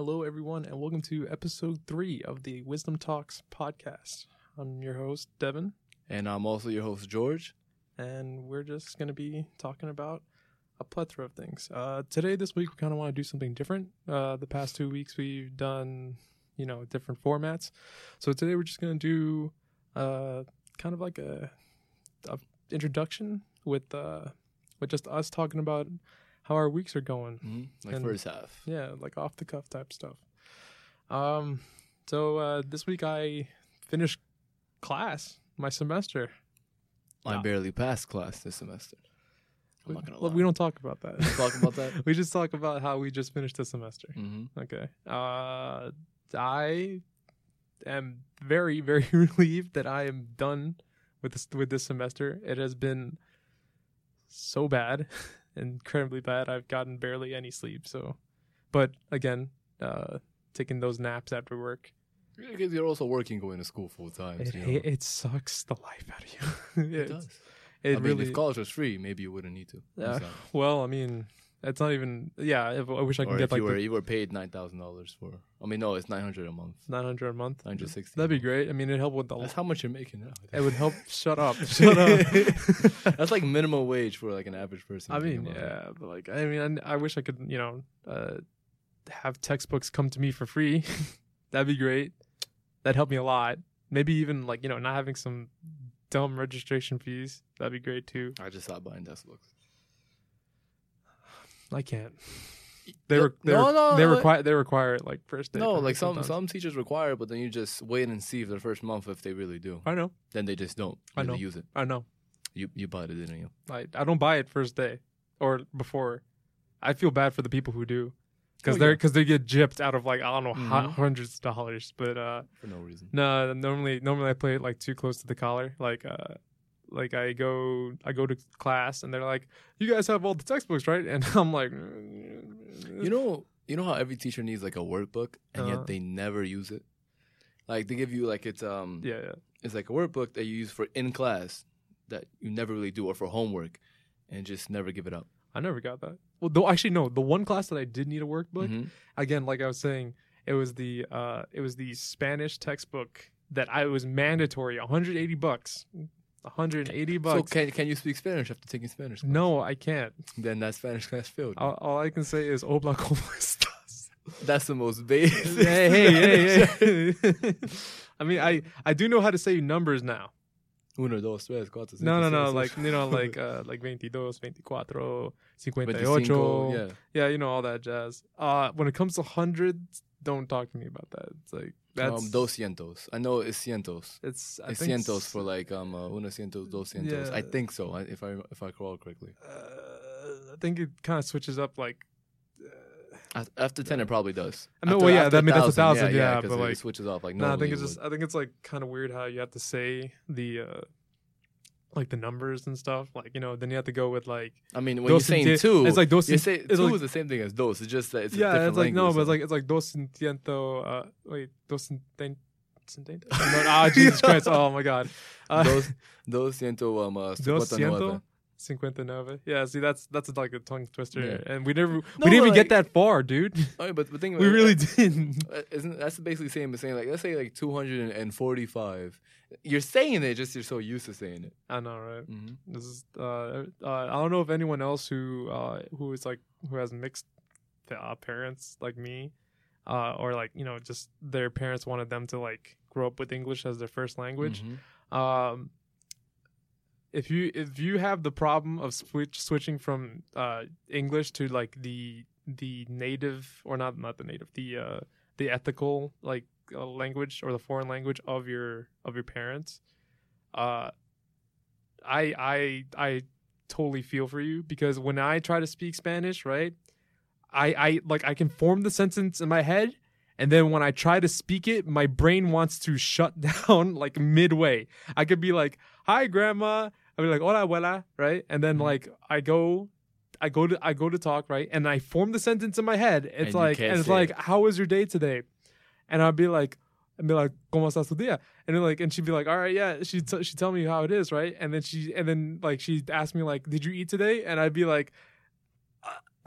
Hello, everyone, and welcome to episode three of the Wisdom Talks podcast. I'm your host, Devin, And I'm also your host, George. and we're just going to be talking about a plethora of things. Uh, today, this week, we kind of want to do something different. Uh, the past two weeks, we've done, you know, different formats. So today, we're just going to do uh, kind of like a, a introduction with uh, with just us talking about how our weeks are going. Mm-hmm. Like And- first half. Yeah, like off the cuff type stuff. Um, so uh, this week I finished class, my semester. I Wow. barely passed class this semester. I'm We, not gonna lie. we don't talk about that. talk about that. we just talk about how we just finished the semester. Mm-hmm. Okay. Uh, I am very, very relieved that I am done with this with this semester. It has been so bad, incredibly bad. I've gotten barely any sleep. So, but again, uh, taking those naps after work, Because you're also working, going to school full time. it you know. it, it sucks the life out of you. It It's- does. It I mean, if college was free, maybe you wouldn't need to. Yeah. So- well, I mean, it's not even. Yeah, if, I wish I could if get like you were the you were paid nine thousand dollars for. I mean, no, it's nine hundred a month. nine hundred a month. Nine hundred sixty. That'd be great. I mean, it helped with the. That's how much you're making now. It would help. shut up. Shut up. That's like minimum wage for like an average person. I mean, it. yeah, but like, I mean, I, I wish I could, you know, uh, have textbooks come to me for free. That'd be great. That'd help me a lot. Maybe even like, you know, not having some dumb registration fees. That'd be great too. I just stopped buying textbooks. I can't. They were they, no, were, no, they no, require they require it like first day. No, like some sometimes. some teachers require, it, but then you just wait and see for the first month if they really do. I know, Then they just don't I know. use it. I know. You you bought it, didn't you? I I don't buy it first day or before. I feel bad for the people who do because Oh, they're yeah. because they get gypped out of like I don't know Mhm. hundreds of dollars, but uh. For no reason. No, normally normally I play it like too close to the collar. Like uh like I go I go to class and they're like, "You guys have all the textbooks, right?" And I'm like, You know you know how every teacher needs like a workbook and Uh-huh. yet they never use it? Like they give you like it's um yeah, yeah. it's like a workbook that you use for in class that you never really do or for homework and just never give it up. I never got that. Well, though actually no, the one class that I did need a workbook, Mhm. again, like I was saying, it was the uh it was the Spanish textbook that I was mandatory, 180 bucks. 180 bucks. So can can you speak Spanish after taking Spanish? class? no, I can't. Then that Spanish class failed. All, all I can say is "Obla como estás." That's the most basic. hey, hey, hey, hey. I mean, I I do know how to say numbers now. Uno, dos, tres, cuatro, cinco, No, no, no, seis, like you know, like uh, like 22, 24, 58. 25, yeah. yeah, you know all that jazz. Uh, when it comes to hundreds, don't talk to me about that. It's like that's um, dos cientos. I know it's cientos. It's I It's think cientos for like um uh, uno cientos, dos cientos. I think so. If I if I recall correctly. Uh, I think it kind of switches up like. Af- After ten, it probably does. I mean, After- well, yeah, that- I mean, that's a thousand, yeah, 'cause but, it like- switches off like No, I think it's just. I think it's like kind of weird how you have to say the uh like the numbers and stuff. Like you know, then you have to go with like I mean, when you're saying centi- two, It's like dos. you say it's two like- is the same thing as dos. It's just that it's a yeah, different it's like no, but it's like it's like dos ciento. Uh, wait, dos centen- no, ah, Jesus Christ! Oh my God. Uh, dos dos ciento um uh, dos ciento nueve. cincuenta nueve. Yeah, see, that's that's like a tongue twister, and we never No, we didn't even get that far, dude. Oh, but the thing we about- really didn't. Uh, Isn't that's basically the same as saying like let's say like two hundred and forty five. You're saying it just you're so used to saying it. I know, right? Mm-hmm. This is uh, uh, I don't know if anyone else who uh, who is like who has mixed uh, parents like me, uh, or like you know just their parents wanted them to like grow up with English as their first language. Mm-hmm. Um, if you if you have the problem of switch switching from uh, English to like the the native or not not the native the uh, the ethical like uh, language or the foreign language of your of your parents, uh, I I I totally feel for you because when I try to speak Spanish, right, I I like I can form the sentence in my head. And then when I try to speak it, my brain wants to shut down like midway. I could be like, "Hi, grandma." I'd be like, "Hola, abuela," right? And then Mhm. like I go, I go to I go to talk, right? And I form the sentence in my head. It's And like, and it's like, it. "How was your day today?" And I'd be like, and be like, "Cómo estás tu día?" And then like, and she'd be like, "All right, yeah." She t- she tell me how it is, right? And then she and then like she asked me like, "Did you eat today?" And I'd be like,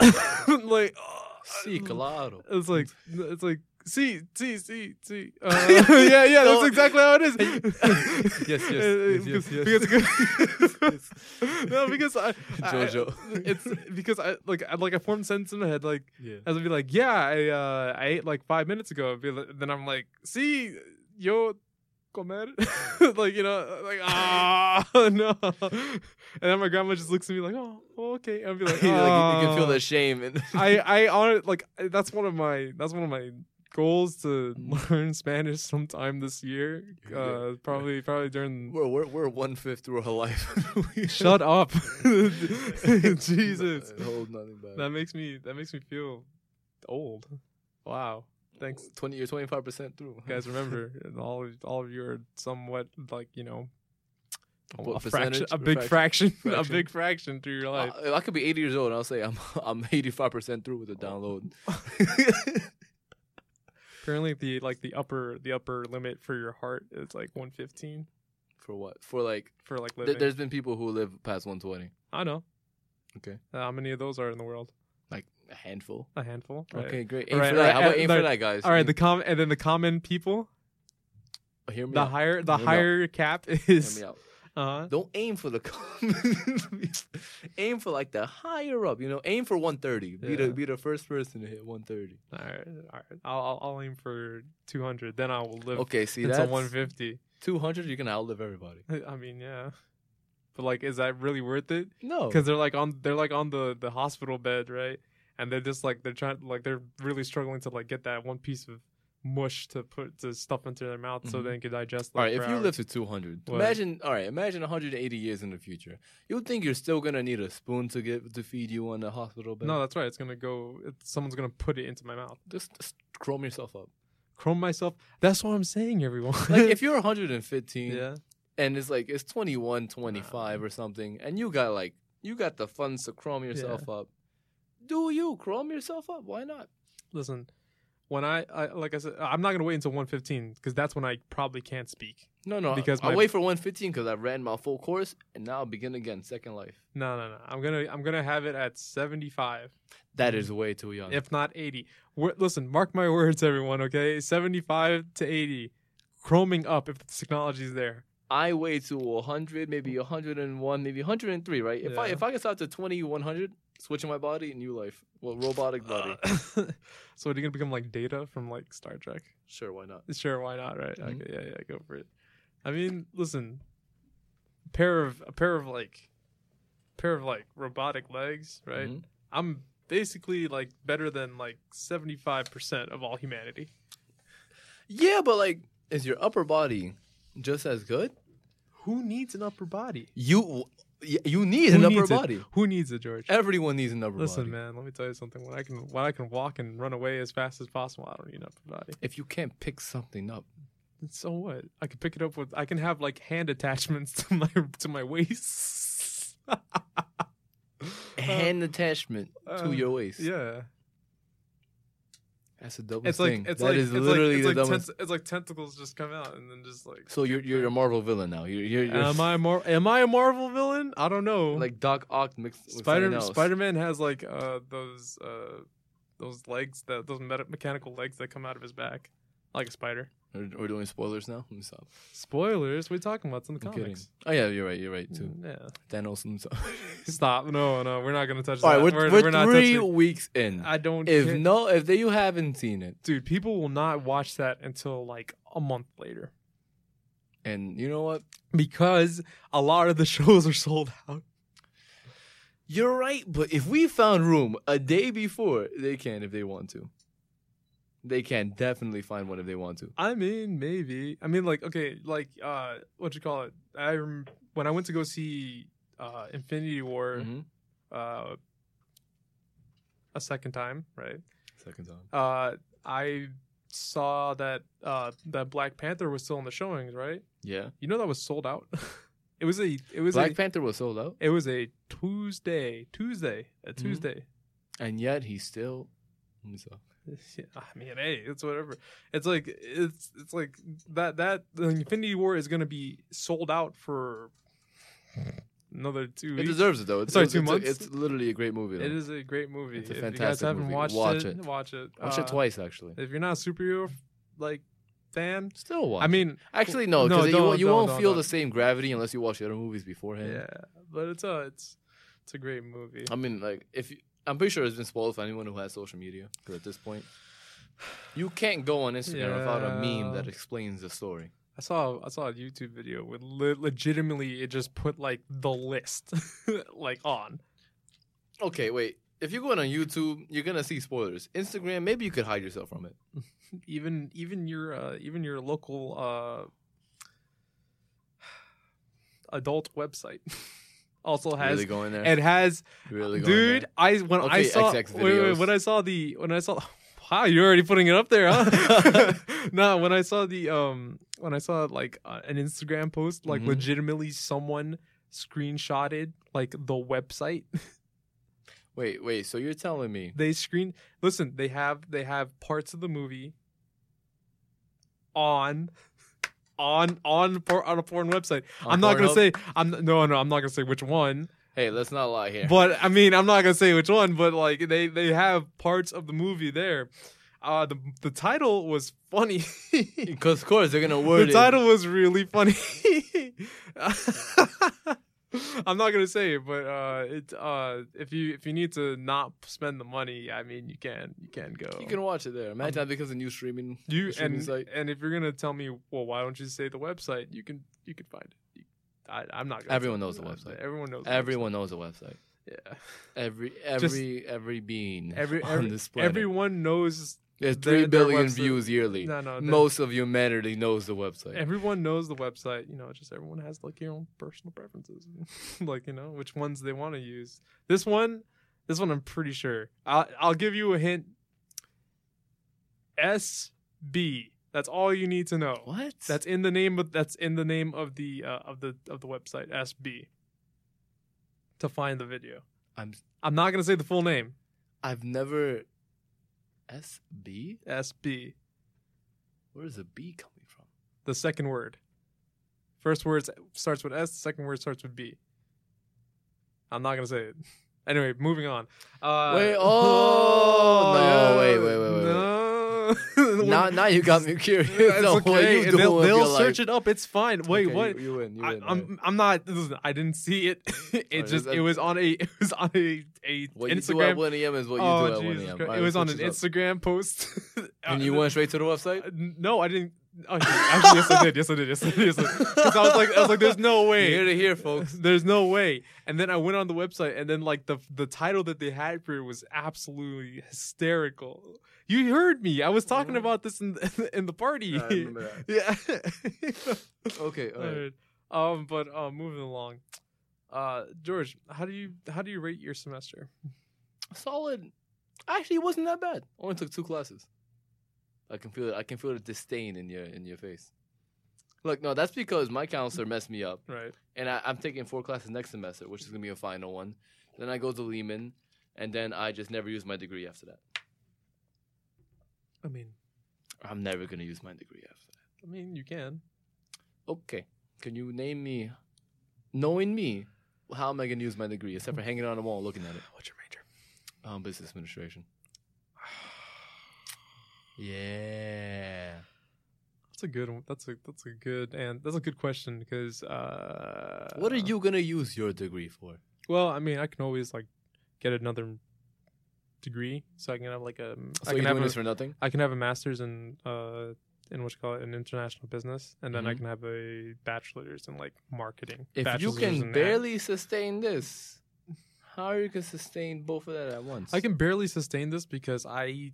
like, oh, Sí, claro. It's like it's like see see see see. Uh, yeah, yeah, that's exactly how it is. Yes, yes, Uh, yes, yes, because- yes. because- no, because I, I Jojo. it's because I like I like I formed sentence in my head like Yeah. as I'd be like, yeah, I uh, I ate like five minutes ago. I'd be like, then I'm like, see, yo, comer, like you know, like ah no, and then my grandma just looks at me like, oh, okay. I'd be like, like, you, you can feel "Ah." the shame. And I I like that's one of my that's one of my goals to learn Spanish sometime this year. Uh, probably probably during. we're we're we're one fifth through our life. Shut up, Jesus. Hold nothing back. That makes me that makes me feel old. Wow. Thanks, Twenty. You're twenty five percent through. guys. Remember, all of, all of you are somewhat like you know What a fraction, a big Fraction? fraction, a big fraction through your life. Uh, I could be 80 years old and I'll say I'm I'm 85 percent through with the download. Apparently, the like the upper the upper limit for your heart is like 115 For what? For like, for like th- there's been people who live past 120. I know. Okay. Uh, how many of those are in the world? Like a handful. A handful. right? Okay, great. Aim Right, for that. right, How about aim the- for that, guys? All right. The com and then the common people. hear me The out. higher the Hear me out. higher cap Hear is. me out. Uh, Don't aim for the aim for like the higher up. You know, aim for 130. Be Yeah. the be the first person to hit 130. all right. All right. I'll, I'll I'll aim for 200. Then I will live Okay, see that's 150. 200. You can outlive everybody. I mean, yeah. But like, is that really worth it? No, Because they're like on they're like on the the hospital bed, right? And they're just like they're trying like they're really struggling to like get that one piece of mush to put to stuff into their mouth so Mhm. they can digest. All Like, right, if you hours. live to 200, What? imagine. All right, imagine 180 years in the future. You would think you're still gonna need a spoon to get to feed you on the hospital bed. no, that's right. It's gonna go. It's, someone's gonna put it into my mouth. just, just chrome yourself up. Chrome myself. That's what I'm saying, everyone. Like if you're 115 yeah, and it's like it's 21, 25 or something, and you got like you got the funds to chrome yourself up. Do you chrome yourself up? Why not? listen. When I, I like I said, I'm not gonna wait until 115 because that's when I probably can't speak. No, no. Because I'll my- wait for 115 because I ran my full course, and now I'll begin again, second life. No, no, no. I'm gonna I'm gonna have it at 75. That is way too young. if not 80. We're, listen, mark my words, everyone. Okay, 75 to 80, chroming up if the technology's there. I weigh to 100, maybe 101, maybe 103, right? If I if I get start to 20, 100, switching my body, and new life. Well, robotic body. Uh, so are you gonna become like Data from like Star Trek? sure, why not? Sure, why not? Right? Mhm. Okay, yeah, yeah, go for it. I mean, listen, a pair of a pair of like, pair of like robotic legs, right? Mhm. I'm basically like better than like 75 percent of all humanity. Yeah, but like, is your upper body just as good? Who needs an upper body? You you need Who an upper it? body. Who needs it, George? Everyone needs an upper Listen, body. Listen, man. Let me tell you something. When I can, when I can walk and run away as fast as possible, I don't need an upper body. If you can't pick something up, So what? I can pick it up with. I can have like hand attachments to my to my waist. hand attachment uh, to your waist. yeah, That's the dumbest it's like thing. it's That like is it's literally like, the it's like, dumbest. tent- it's like tentacles just come out and then just like. so you're you're a Marvel villain now. You're you're, you're Am I Mar- Am I a Marvel villain? I don't know. like Doc Ock mixed Spider. Spider Man has like uh those uh those legs that those meta- mechanical legs that come out of his back, like a spider. We're, we're doing spoilers now. Let me stop. Spoilers. You talking about? The I'm kidding. comics. Oh yeah, you're right. You're right too. Mm, yeah. Thanos stuff. Stop. No, no, we're not gonna touch All that. right, we're, we're, not three touching. weeks in. I don't. if care. no, if they, you haven't seen it, dude, people will not watch that until like a month later and you know what, because a lot of the shows are sold out. you're right. But if we found room a day before, they can if they want to. They can definitely find one if they want to. I mean, maybe. I mean, like, okay, like, uh, what you call it? I rem- when I went to go see uh, Infinity War Mhm. uh, a second time, right? Second time. Uh, I saw that uh, that Black Panther was still in the showings, right? Yeah. You know that was sold out. it was a it was Black a Panther was sold out, it was a Tuesday, Tuesday, a Mm-hmm. Tuesday. and yet he still. Let me stop. Yeah, I mean, hey, it's whatever. It's like it's it's like that that the Infinity War is gonna be sold out for another two It weeks. deserves it though. It's, Sorry, it's, two it's, months? it's literally a great movie. Though. It is a great movie. It's a if you guys fantastic haven't movie. watched Watch it, it. watch it. Watch Uh, it twice actually. If you're not a superhero like fan, Still watch. I mean, actually no, no, because you, won't- you won't feel don't. the same gravity unless you watch the other movies beforehand. yeah, but it's a it's it's a great movie. I mean, like if you, I'm pretty sure it's been spoiled for anyone who has social media. Because at this point, you can't go on Instagram without a meme that explains the story. I saw I saw a YouTube video with le- legitimately it just put like the list like on. Okay, wait. If you're going on YouTube, you're gonna see spoilers. Instagram, maybe you could hide yourself from it. Even even your uh, even your local uh, adult website also has really going there? it has really going dude there? I when I saw wait, wait, when I saw the when I saw wow you're already putting it up there huh no when I saw the um when I saw like uh, an Instagram post like Mhm. legitimately someone screenshotted like the website Wait, wait. So you're telling me? they screen listen they have they have parts of the movie on on on on a porn website. On i'm not gonna say i'm no no i'm not gonna say which one. Hey, let's not lie here. but i mean i'm not gonna say which one but like they they have parts of the movie there. Uh the the title was funny. Because of course they're gonna word the it. title was really funny I'm not gonna say it, but uh, it uh, if you if you need to not spend the money, I mean, you can you can go. You can watch it there. Imagine that because of new streaming. You streaming and site. and if you're gonna tell me, well, why don't you say the website? You can you can find it. I, I'm not. Gonna Everyone knows the website. Everyone knows. the Everyone knows the website. Yeah. Every Just- every every being Every, on every this planet. everyone knows. Their- three their billion website- views yearly. No, no. Most of humanity knows the website. Everyone knows the website. You know, just everyone has like your own personal preferences, like you know which ones they want to use. This one, this one, I'm pretty sure. I'll I'll give you a hint. SB. That's all you need to know. what? That's in the name of that's in the name of the uh, of the of the website SB. To find the video, I'm I'm not gonna say the full name. I've never SB. SB, Where is the B coming from? the second word. First word starts with S. Second word starts with B. I'm not gonna say it. Anyway, moving on. Uh, Wait, oh, no, wait, wait, wait, wait, wait. No. now, now you got me curious. On what okay. you They'll, they'll search life. it up. It's fine. Wait, Okay, what? You, you win. You I, win. I'm right. I'm not. Listen, I didn't see it. it just it was on a it was on a a What you do at Instagram. 1 a.m. is what you oh do at 1 a.m. Alright, It was on an switch it up. Instagram post. And you Uh, went straight to the website? uh, No, I didn't. Oh, actually, yes, I did. Yes, I did. Yes, I did. Yes, because I was like, I was like, there's no You're way. here to hear, folks. There's no way. And then I went on the website, and then like the the title that they had for it was absolutely hysterical. You heard me. I was talking about this in in the party. Yeah, I remember yeah. Okay, all right. Alright. Um, but uh, moving along, uh, George, how do you how do you rate your semester? Solid. Actually, it wasn't that bad. Only took two classes. I can feel it. I can feel the disdain in your in your face. Look, no, that's because my counselor messed me up, Right. and I, I'm taking four classes next semester, which is gonna be a final one. Then I go to Lehman, and then I just never use my degree after that. I mean, I'm never gonna use my degree after that. I mean, you can. Okay, can you name me, knowing me, how am I gonna use my degree except for hanging on a wall looking at it? What's your major? Um, business administration. Yeah. That's a good. one. That's a that's a good and that's a good question because. Uh, What are you gonna use your degree for? Well, I mean, I can always like get another degree, so I can have like a. So I can have a, this for nothing? I can have a master's in uh in what you call it in international business, and then I Mhm. can have a bachelor's in like marketing. If you can ad- barely sustain this, how are you gonna sustain both of that at once? I can barely sustain this because I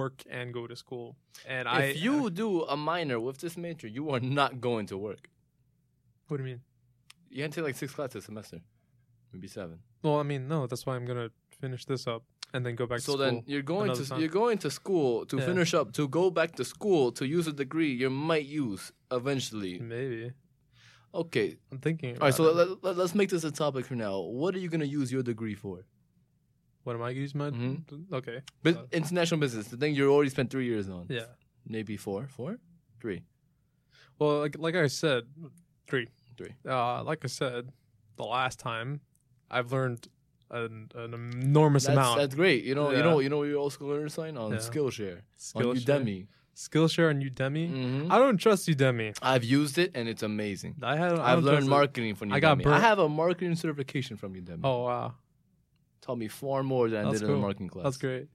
work and go to school, and I. If you do a minor with this major, you are not going to work. what do you mean? You can take like six classes a semester, maybe seven. Well, I mean, no. That's why I'm gonna finish this up and then go back. so to then school. you're going to time. you're going to school to Yeah. finish up to go back to school to use a degree you might use eventually. maybe Okay, I'm thinking. all right. So let, let, let's make this a topic for now. What are you gonna use your degree for? what am I gonna use my? Mm-hmm. Okay. But Uh, international business, the thing you already spent three years on. Yeah. Maybe four, four, three. Well, like like I said, three. Three. Uh, like I said, the last time, I've learned an, an enormous That's, amount. that's great. You know, you know, you know, you also learn sign on Yeah. Skillshare, on Skillshare. Udemy. Skillshare and Udemy. Mhm. I don't trust Udemy. I've used it and it's amazing. I had. I I've learned trust it. marketing from Udemy. I got burnt- I have a marketing certification from Udemy. Oh wow, taught me far more than I That's did in cool. a marketing class. that's great.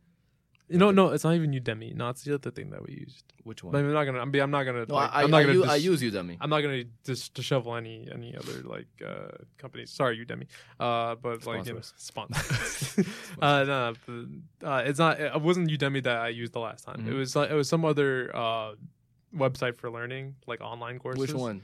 You know, no, it's not even Udemy. No, it's the other thing that we used. Which one? I'm not gonna. I'm, I'm not gonna. No, like, I, I'm not I, gonna. use, dis- I use Udemy. I'm not gonna just to shovel any any other like uh companies. Sorry, Udemy. Uh, but like you know, Sponsor sponsor. uh, no, but, uh, it's not. It wasn't Udemy that I used the last time. It Mhm. was like- it was some other uh website for learning, like online courses. Which one?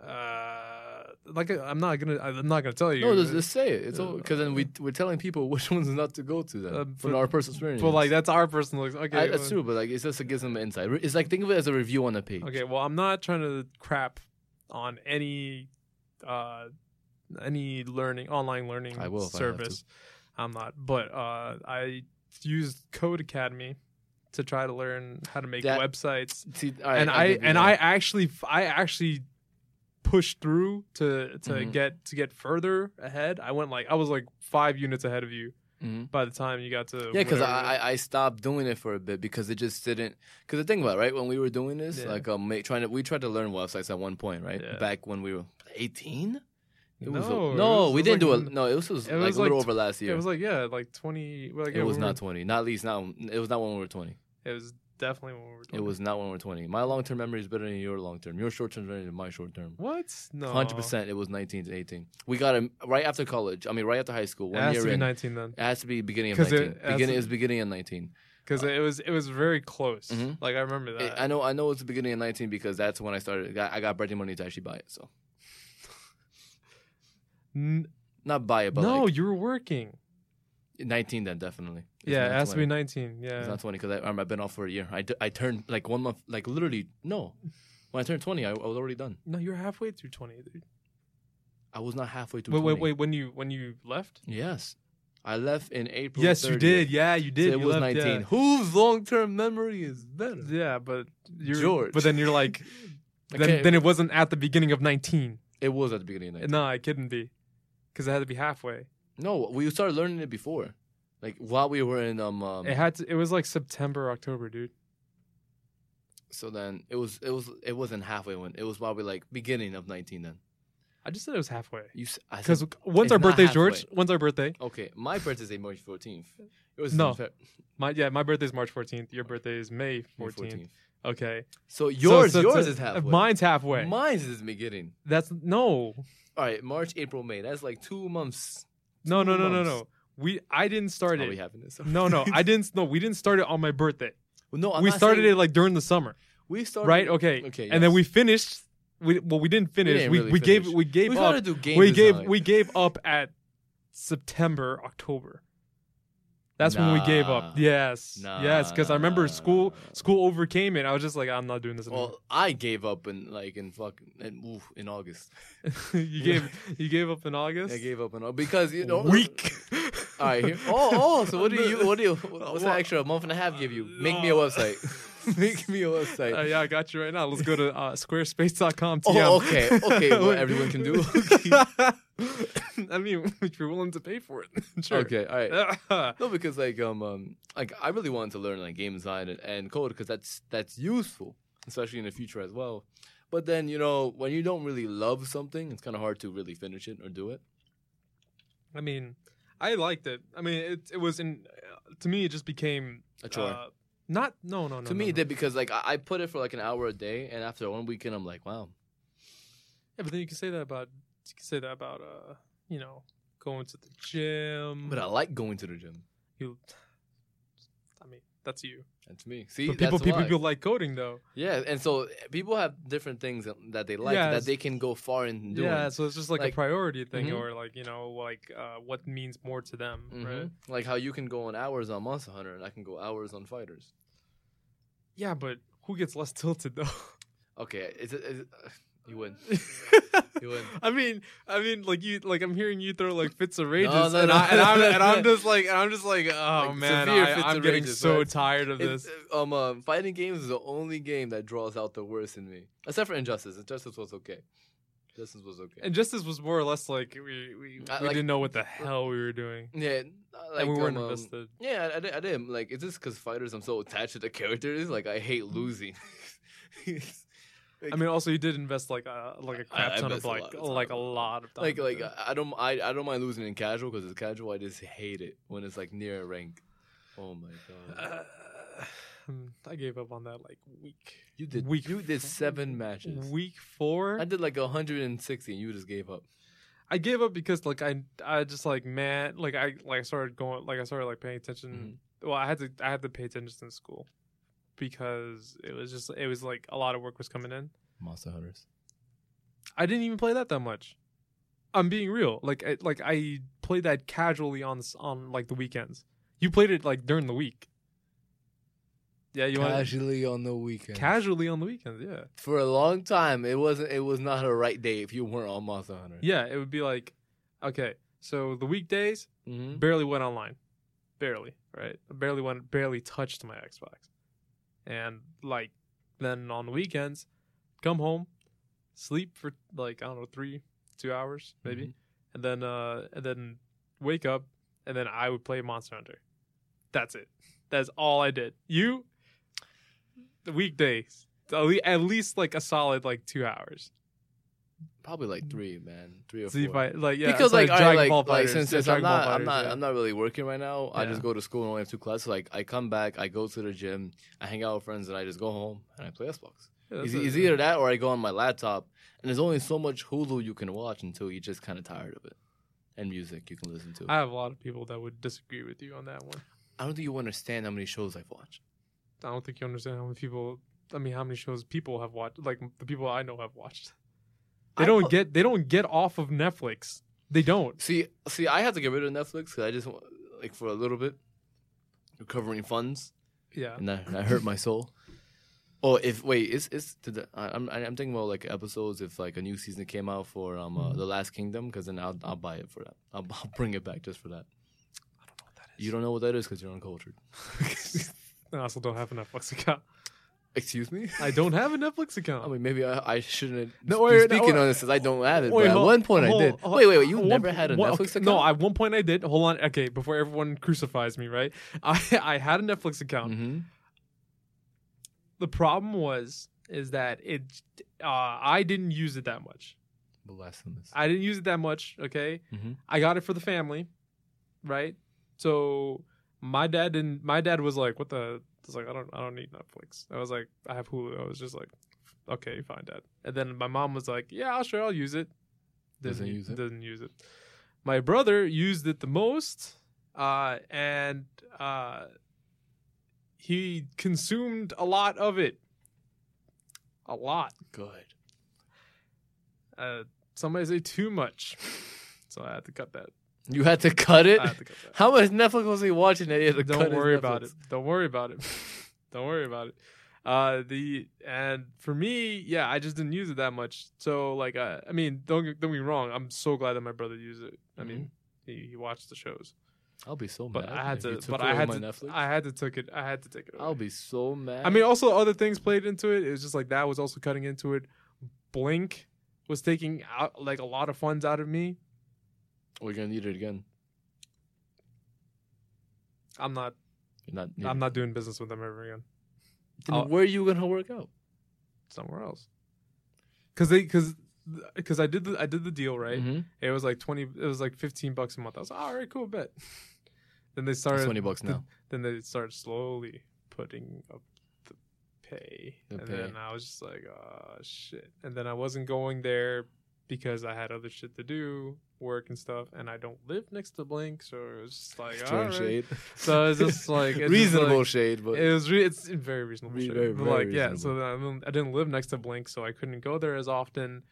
Uh, like I'm not gonna. I'm not gonna tell you. No, just, just say it. It's Uh, because then we we're telling people which ones not to go to then Uh, from our personal experience. But like that's our personal. Okay, I, that's true. But like it's just it gives them insight. It's like think of it as a review on a page. Okay, well, I'm not trying to crap on any uh any learning online learning I will if I service. I'm not, but uh I used Codecademy to try to learn how to make That- websites. See, all right, and I and that. I actually I actually pushed through to to Mhm. get to get further ahead. I went like I was like 5 units ahead of you Mhm. by the time you got to Yeah, because. I, I I stopped doing it for a bit because it just didn't. Because the thing about it, right when we were doing this, Yeah. like um, trying to we tried to learn websites at one point, right? Yeah. Back when we were eighteen. It was No, a, it no, was- we it was didn't like do it. No, it was, was it like was a little like over last year. it was like yeah, like 20 like, yeah, it was we were- not twenty. Not least not. It was not when we were twenty. It was definitely when we were 20. It was not when we were twenty. My long term memory is better than your long term. Your short term is better than my short term. What? No. Hundred percent. It was nineteen to eighteen. We got him right after college. I mean, right after high school. It One has year to be in. 19 then. It has to be beginning of nineteen. has beginning to- is beginning of nineteen. Because it was it was very close. Mhm. Like I remember It- that. I know. I know it's the beginning of nineteen because that's when I started. got- I got birthday money to actually buy it. So N- not buy it, but no, like you were working. nineteen then definitely. Yeah, it has to be 19. Yeah. It's not twenty because I've been off for a year. I, d- I turned like one month, like literally no. When I turned twenty, I, I was already done. no, you're halfway through 20, dude. I was not halfway through. Wait, 20. wait, wait. When you when you left? Yes, I left in April. yes, you did. Yeah, you So did. it You was left, nineteen. Yeah. Whose long term memory is better? Yeah, but you're George. But then you're like, I then, then it wasn't at the beginning of 19. It was at the beginning of 19. No, it couldn't be, because it had to be halfway. No, we started learning it before, like while we were in um. um It had to. It was like September, October, dude. so then it was it was it wasn't halfway when it was probably like beginning of nineteen. Then I just said it was halfway. you s- I said- Because when's it's our not birthday. George? When's our birthday? okay, my birthday is March fourteenth. It was No. Feb- My yeah, my birthday is March 14th. Your birthday is May May 14th. Okay. So yours So- so- yours so- is halfway. Mine's halfway. Mine's is beginning. That's no, All right, March, April, May. That's like two months. no, no, Two no, no, months. no. We I didn't start we it. having this? No, no, I didn't. No, we didn't start it on my birthday. no, I'm we not started saying- it like during the summer, We started right? Okay. Okay, And then we finished. We well, we didn't finish. didn't We really we gave we gave We up. started to do game We gave design. we gave up at September October. That's when we gave up. Yes, yes. Because I remember school Nah. school overcame it. I was just like, I'm not doing this anymore. Well, I gave up in like in fucking in, oof, in August. you gave you gave up in August. I gave up in August because you know Weak. All right. Here. Oh, oh. So what do you? What do you? What's that extra month and a half give you? Make me a website. Make me a website. Uh, yeah, I got you right now. Let's go to uh, squarespace.com. Oh, okay, okay. What everyone can do. I mean, if you're willing to pay for it, sure. okay, all right. No, because like um, um like I really wanted to learn like game design and, and code because that's that's useful, especially in the future as well. But then you know when you don't really love something, it's kind of hard to really finish it or do it. I mean, I liked it. I mean, it it was in uh, to me. It just became A chore. Uh, not no no no. to me, no, it did because like I, I put it for like an hour a day, and after one weekend, I'm like, wow. Yeah, but then you can say that about you can say that about uh you know going to the gym. But I like going to the gym. you, I mean, that's you. That's me. See, but people that's people people like coding though. Yeah, and so people have different things that, that they like Yeah, that they can go far in doing. Yeah, so it's just like, Like- a priority thing, Mhm. or like you know, like uh, what means more to them, Mhm. right? Like how you can go on hours on Monster Hunter, and I can go hours on Fighters. Yeah, but who gets less tilted though? Okay, is it? Uh, you win. You win. I mean, I mean, like you, like I'm hearing you throw like fits of rages, no, and, no, I, and, I'm, no, and no. I'm just like, and I'm just like, oh Like, man, I, I'm of getting rages, so tired of It's, this. uh, um, uh, fighting games is the only game that draws out the worst in me, except for Injustice. Injustice was okay. Justice was okay. And Justice was more or less like we we, I we like- didn't know what the hell we were doing, yeah, I like, and we weren't um, invested. Yeah, I, I, I did. Like, is this because fighters? I'm so attached to the characters. Like, I hate losing. I mean, also you did invest like a like a crap I ton of a like lot of like a lot of time. like, like into it. I don't, I, I don't mind losing in casual because it's casual. I just hate it when it's like near a rank. Oh my god! Uh, I gave up on that like week. You did, week you did seven matches. Week four, I did like 160, and you just gave up. I gave up because like I I just like man like I like I started going like I started like paying attention. Mm-hmm. Well, I had to I had to pay attention in school because it was just it was like a lot of work was coming in. Monster Hunters. I didn't even play that that much. I'm being real. Like I, like I played that casually on s- on like the weekends. You played it like during the week. Yeah, you want Casually on the weekend. casually on the weekends. Yeah, For a long time, it wasn't. It was not a right day if you weren't on Monster Hunter. yeah. It would be like, okay, so the weekdays Mm-hmm. barely went online, barely right. Barely went, barely touched my Xbox, and like then on the weekends, come home, sleep for like I don't know three, two hours maybe, Mm-hmm. and then uh and then wake up, and then I would play Monster Hunter. That's it. That's all I did. You, the weekdays, at at least like a solid like two hours. Probably like three, man, three or See four. if I like yeah because like, like, I Dragon like, Ball like Fighters, since, yeah, I'm not I'm not yeah. I'm not really working right now. I just go to school and only have two classes. Like I come back, I go to the gym, I hang out with friends, and I just go home and I play Xbox. Yeah, It's, it. it's either that or I go on my laptop, and there's only so much Hulu you can watch until you're just kind of tired of it, and music you can listen to. I have a lot of people that would disagree with you on that one. I don't think you understand how many shows I've watched. I don't think you understand how many people. I mean, how many shows people have watched? Like the people I know have watched. They I don't pu- get. They don't get off of Netflix. They don't. See, see, I had to get rid of Netflix because I just wa- like for a little bit recovering funds. Yeah. and that, that hurt my soul. Oh, if wait, is is to the, I- I'm I'm thinking about like episodes if like a new season came out for um uh, Mhm. the Last Kingdom because then I'll I'll buy it for that. I'll, I'll bring it back just for that. I don't know what that is. You don't know what that is because you're uncultured. And I also don't have a Netflix account. Excuse me. I don't have a Netflix account. I mean, maybe I, I shouldn't No, be wait, no, speaking on this because I don't have it. Wait, but at hold- one point hold- I did. hold- wait, wait, wait. You never had a one- Netflix account? No, at one point I did. Hold on. Okay, before everyone crucifies me, right? I I had a Netflix account. hmm The problem was is that it uh, I didn't use it that much. Blasphemous. I didn't use it that much. Okay, Mhm. I got it for the family, right? So my dad didn't. My dad was like, "What the?" Was like, "I don't. I don't need Netflix." I was like, "I have Hulu." I was just like, "Okay, fine, dad." And then my mom was like, "Yeah, I'll sure I'll use it." Doesn't u- use it? Doesn't use it. My brother used it the most, uh, and uh, he consumed a lot of it. A lot. Good. Uh, somebody say too much, so I had to cut that. You had to cut it. I had to cut that. How much Netflix was he watching that he had to cut Don't his worry about it. Don't worry about it. Don't worry about it. Uh, the and for me, yeah, I just didn't use it that much. So like, uh, I mean, don't get- don't me wrong. I'm so glad that my brother used it. I mean, he, he watched the shows, I'll be so but mad. I had if you to. took But I had my to. Netflix. I had to took it. I had to take it. Away. I'll be so mad. I mean, also other things played into it. It was just like that was also cutting into it. Blink was taking out like a lot of funds out of me. We're gonna need it again. I'm not. You're not. I'm not doing business with them ever again. Then I'll- where are you gonna work out? Somewhere else. Cause they, cause, cause I did the, I did the deal right. Mhm. It was like twenty. It was like fifteen bucks a month. I was like, all right, cool, bet. then they It's started. twenty bucks now. Then they started slowly putting up the pay, The and pay. then I was just like, oh shit. And then I wasn't going there because I had other shit to do, work and stuff, and I don't live next to Blink, so it was just like, right. shade. So it's just like it's just reasonable like- shade, but it was re- it's very reasonable. Re- shit. very, very like yeah, so I didn't- I didn't live next to Blink, so I couldn't go there as often.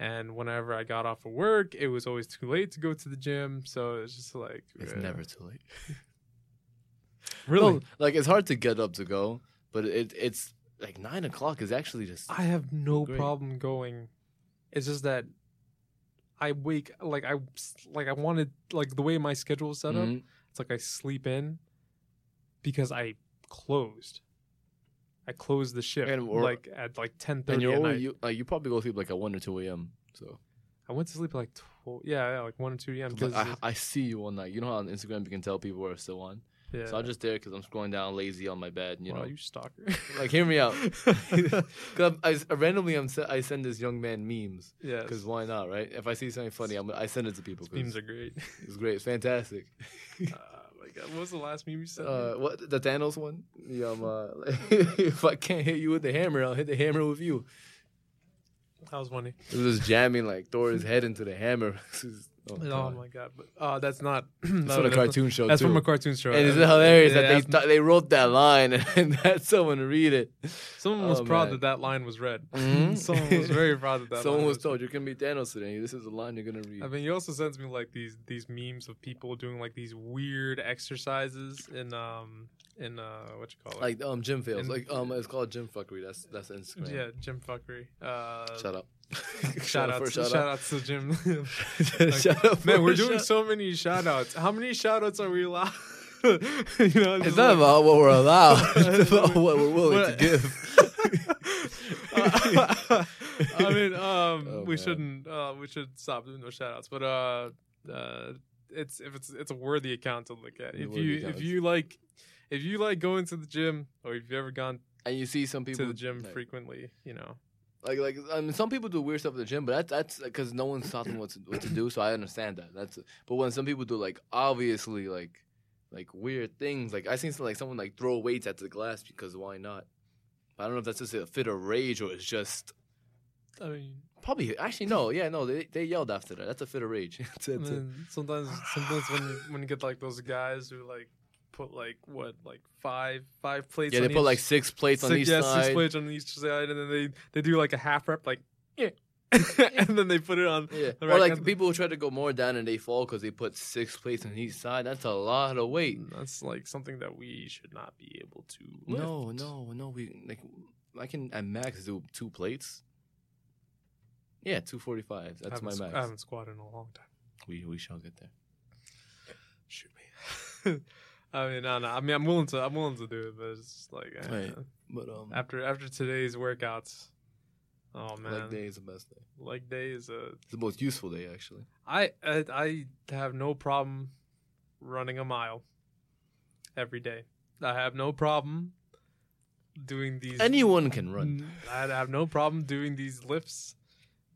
And whenever I got off of work, it was always too late to go to the gym. So it's just like it's uh, never too late. really. No, like it's hard to get up to go, but it it's like nine o'clock is actually just. I have no Great. problem going. It's just that I wake like I like I wanted like the way my schedule is set up. Mhm. It's like I sleep in because I closed. I closed the shift And or- like at like ten And thirty always, night. you like you probably go sleep like at one or two a.m. So I went to sleep at like twelve. Yeah, yeah, like one or two a.m. Like, Because I, I see you all night. You know how on Instagram you can tell people are still on. Yeah, So I'm just there because I'm scrolling down lazy on my bed. You Wow, know, you stalker. like hear me out. Because I, I randomly I'm I send this young man memes. yeah, Because why not, right? If I see something funny, I'm, I send it to people. memes are great. It's great. It's fantastic. oh my god, what was the last meme you said? Uh, what the Thanos one? Yeah, um, uh, if I can't hit you with the hammer, I'll hit the hammer with you. that was funny. It was just jamming like Thor's head into the hammer. Oh, Oh my god, but uh, that's not. That's from a cartoon show That's too. from a cartoon show. and it's hilarious yeah, that they th- they wrote that line and had someone read it. someone was Oh, proud man. that that line was read. Mhm. someone was very proud that that. Someone line was told you're gonna be Thanos today. This is the line you're gonna read. I mean, he also sends me like these these memes of people doing like these weird exercises in um in uh what you call it like um gym fails. And- like um it's called gym fuckery. That's that's Instagram. yeah gym fuckery. Uh, Shut up. Shout out to, shout shout out. out to Jim. Up. Man, we're doing so many shout outs. How many shout outs are we allowed? you know, It's not like- about what we're allowed. it's about what we're willing What- to give. I mean, um, Oh, we man. shouldn't. Uh, we should stop doing those shout outs. But uh, uh, it's if it's it's a worthy account to look at. If worthy you account. if you like if you like going to the gym or if you've ever gone and you see some people to the gym like, frequently, you know. Like, like I mean, some people do weird stuff at the gym, but that's that's because no one's taught them what to what to do. So I understand that. That's but when some people do like obviously like like weird things, like I seen some, like someone like throw weights at the glass because why not? I don't know if that's just a fit of rage or it's just I mean, probably actually no, yeah, no, they they yelled after that. That's a fit of rage. I mean, sometimes sometimes when you, when you get like those guys who like put like what like five five plates. yeah, they on put each, like six plates on six, each yeah, side. six plates on each side, and then they they do like a half rep, like yeah, and then they put it on. Yeah, the or like and- people who try to go more down and they fall because they put six plates on each side. That's a lot of weight. Mm, that's like something that we should not be able to. Lift. No, no, no. We like I can at max do two plates. Yeah, two forty five. That's my max. I haven't squatted in a long time. We we shall get there. Shoot me. I mean, no, no. I mean, I'm willing to. I'm willing to do it, but it's just like eh, Right. But um, after after today's workouts. Oh man, leg day is the best day. leg day is a. It's the most useful day actually. I I, I have no problem running a mile every day. I have no problem doing these. Anyone can run. I have no problem doing these lifts.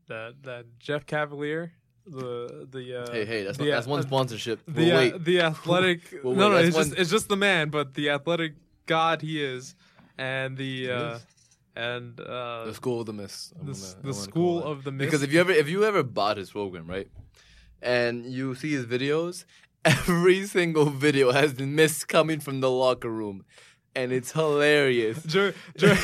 That that Jeff Cavaliere, the the uh, hey, hey, that's the, not, that's one sponsorship. the We'll uh, the athletic. Well, no, no, that's it's just it's just the man, but the athletic god he is, and the uh, and uh, the school of the mist. I'm the, gonna- the school of the mist. Because if you ever if you ever bought his program, right, and you see his videos, every single video has the mist coming from the locker room, and it's hilarious. George, George,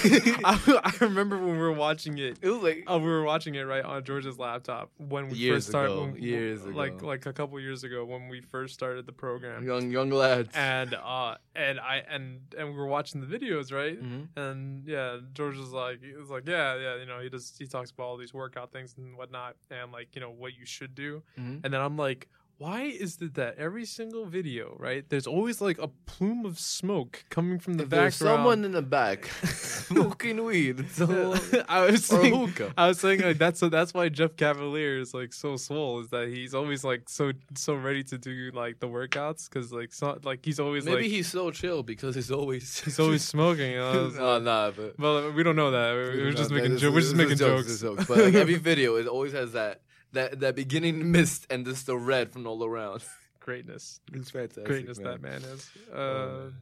I, I remember when we were watching it. It was like Oh, we were watching it right on George's laptop when we first started. ago, when- years like ago. like a couple years ago when we first started the program. young young lads. And uh and I and and we were watching the videos right. Mhm. And yeah, George was like, he was like, yeah, yeah, you know, he does, he talks about all these workout things and whatnot, and like, you know, what you should do. Mhm. And then I'm like, why is it that every single video, right? There's always like a plume of smoke coming from the If there's someone in the back smoking weed. All, I was saying. I was saying like that's that's why Jeff Cavaliere is like so swole is that he's always like so so ready to do like the workouts because like so like he's always Maybe like he's so chill because he's always he's always smoking. You know? Like- nah, but well, we don't know that. We- We're just making jo- we're just making jokes. jokes. But like every video, it always has that that that beginning mist and just the red from all around. Greatness, It's fantastic. greatness man. that man is. Uh, Oh, man.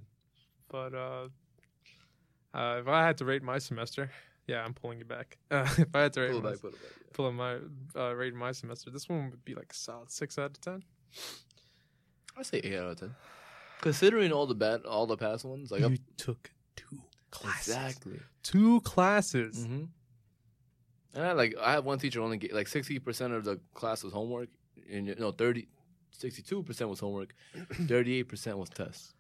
but uh, uh, if I had to rate my semester, yeah, I'm pulling it back. Uh, if I had to rate Pull it my, back, pull it back. pull my uh, rate my semester, this one would be like a solid six out of ten. I say eight out of ten. Considering all the bad, all the past ones, like I'm, took two classes. exactly. Two classes. hmm And I like I had one teacher only get like sixty percent of the class was homework, and no 30, 62 percent was homework, thirty eight percent was tests.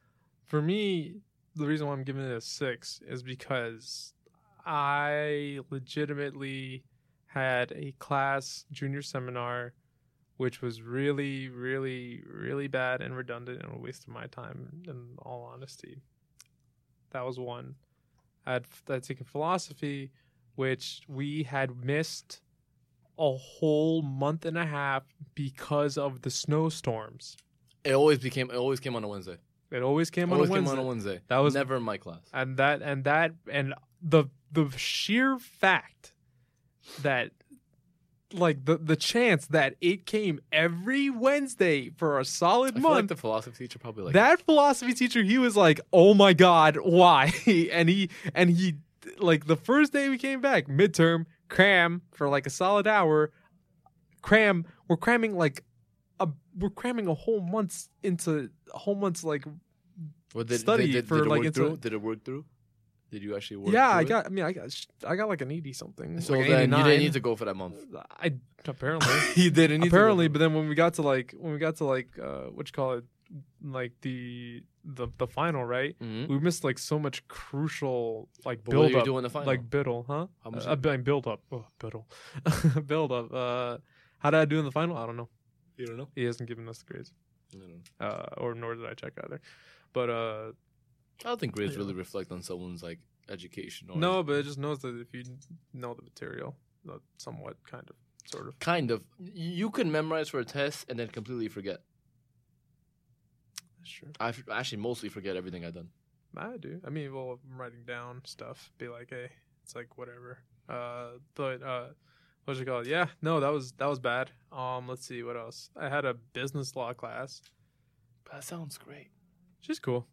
For me, the reason why I'm giving it a six is because I legitimately had a class junior seminar which was really, really, really bad and redundant and a waste of my time in all honesty. That was one. I had, I had taken philosophy, which we had missed a whole month and a half because of the snowstorms. It always became. It always came on a Wednesday. It always came always on a came Wednesday. on a Wednesday. That was- never in my class. and that and that and the the sheer fact that like the the chance that it came every Wednesday for a solid I feel like month the philosophy teacher probably like that philosophy teacher he was like oh my god why and he and he like the first day we came back midterm cram for like a solid hour cram we're cramming like a we're cramming a whole month's into a whole month's like Well, did, study did, did, for, did it like, work into- through? Did it work through? Did you actually work? yeah i it? got i mean i got i got like an 80 something So like then you didn't need to go for that month. i apparently you didn't need apparently but then when we got to like when we got to like uh what you call it like the the the final right. Mhm. we missed like so much crucial like build what up doing in the final? like biddle huh How much uh, build up oh, biddle build up uh how did i do in the final i don't know you don't know. he hasn't given us the grades I don't know. uh or nor did i check either but uh I don't think grades Yeah. really reflect on someone's like education. Or no but it just knows that if you know the material somewhat kind of sort of kind of. You can memorize for a test and then completely forget. That's true I f- actually mostly forget everything I've done. I do. I mean, well, I'm writing down stuff. Be like, hey, it's like whatever. Uh, but uh, what's it called? Yeah, no, that was that was bad. Um, let's see what else. I had a business law class. That sounds great. She's cool.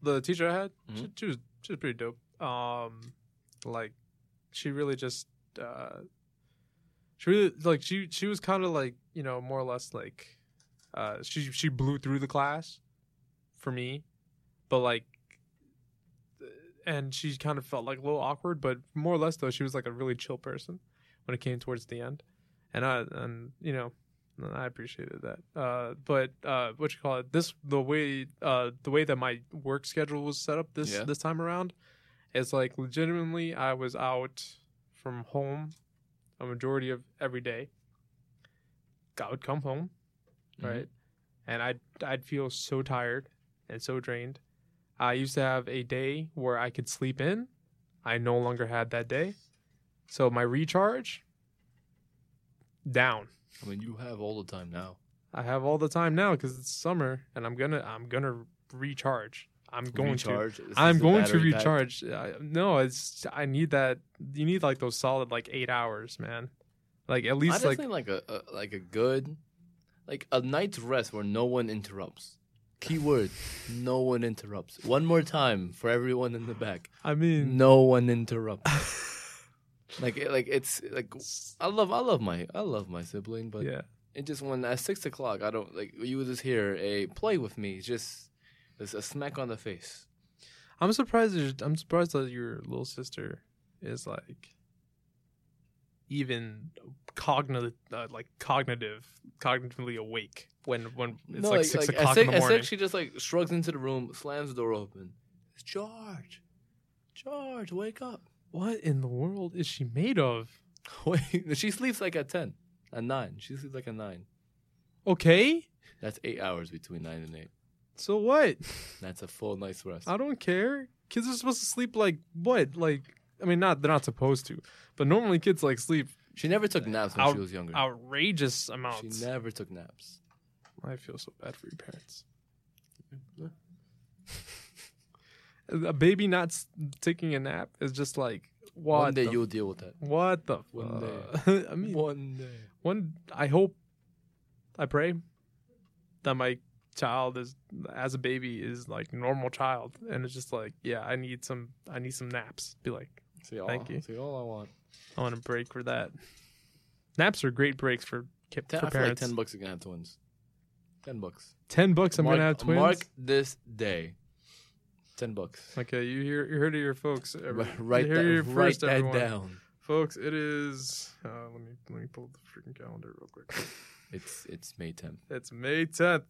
The teacher I had, she, Mhm. she was she was pretty dope. Um, like, she really just uh, she really like she she was kind of like you know more or less like, uh, she she blew through the class, for me, but like, and she kind of felt like a little awkward, but more or less though she was like a really chill person when it came towards the end, and I and you know I appreciated that. Uh, but uh, what you call it? This the way uh, the way that my work schedule was set up this Yeah. this time around is like legitimately I was out from home a majority of every day. I would come home, Mhm. right, and I'd I'd feel so tired and so drained. I used to have a day where I could sleep in. I no longer had that day, so my recharge down. I mean, you have all the time now. I have all the time now because it's summer, and I'm gonna I'm gonna recharge. I'm going to. recharge. This I'm going to recharge. Uh, no, it's I need that. You need like those solid like eight hours, man. Like at I least just like like a, a like a good, like a night's rest where no one interrupts. Keyword: no one interrupts. One more time for everyone in the back. I mean, No one interrupts. like it- like it's like I love I love my I love my sibling, but yeah. it just when at six o'clock I don't like you just hear a play with me, just it's a smack on the face. I'm surprised. I'm surprised that your little sister is like even cognitive, uh, like cognitive, cognitively awake when when it's No, like, six at o'clock in the morning. six, she just like shrugs into the room, slams the door open. It's George, George, wake up. what in the world is she made of? Wait, she sleeps like at ten, at nine. She sleeps like at nine. Okay, That's eight hours between nine and eight. so what? That's a full night's rest. I don't care. Kids are supposed to sleep like what? Like I mean, not they're not supposed to, but normally kids like sleep She never took naps when Out- she was younger. outrageous amounts. She amounts. never took naps. I feel so bad for your parents. A baby not s- taking a nap is just like what? One day the you'll deal with that. What the One fuck? I mean, One day. one. I hope, I pray that my child is as a baby is like normal child, and it's just like, yeah, I need some, I need some naps. Be like, See all, Thank you. See all I want. I want a break for that. Naps are great breaks for ki- Ten, for I feel like parents. ten bucks you can have twins. Ten bucks. Ten bucks. I'm mark, gonna have twins. Mark this day. Ten bucks. Okay, you hear you heard it here, folks. Every- Write you that, heard here write first, that everyone. down. folks. It is. Uh, let me let me pull the freaking calendar real quick. It's it's May tenth. It's May tenth.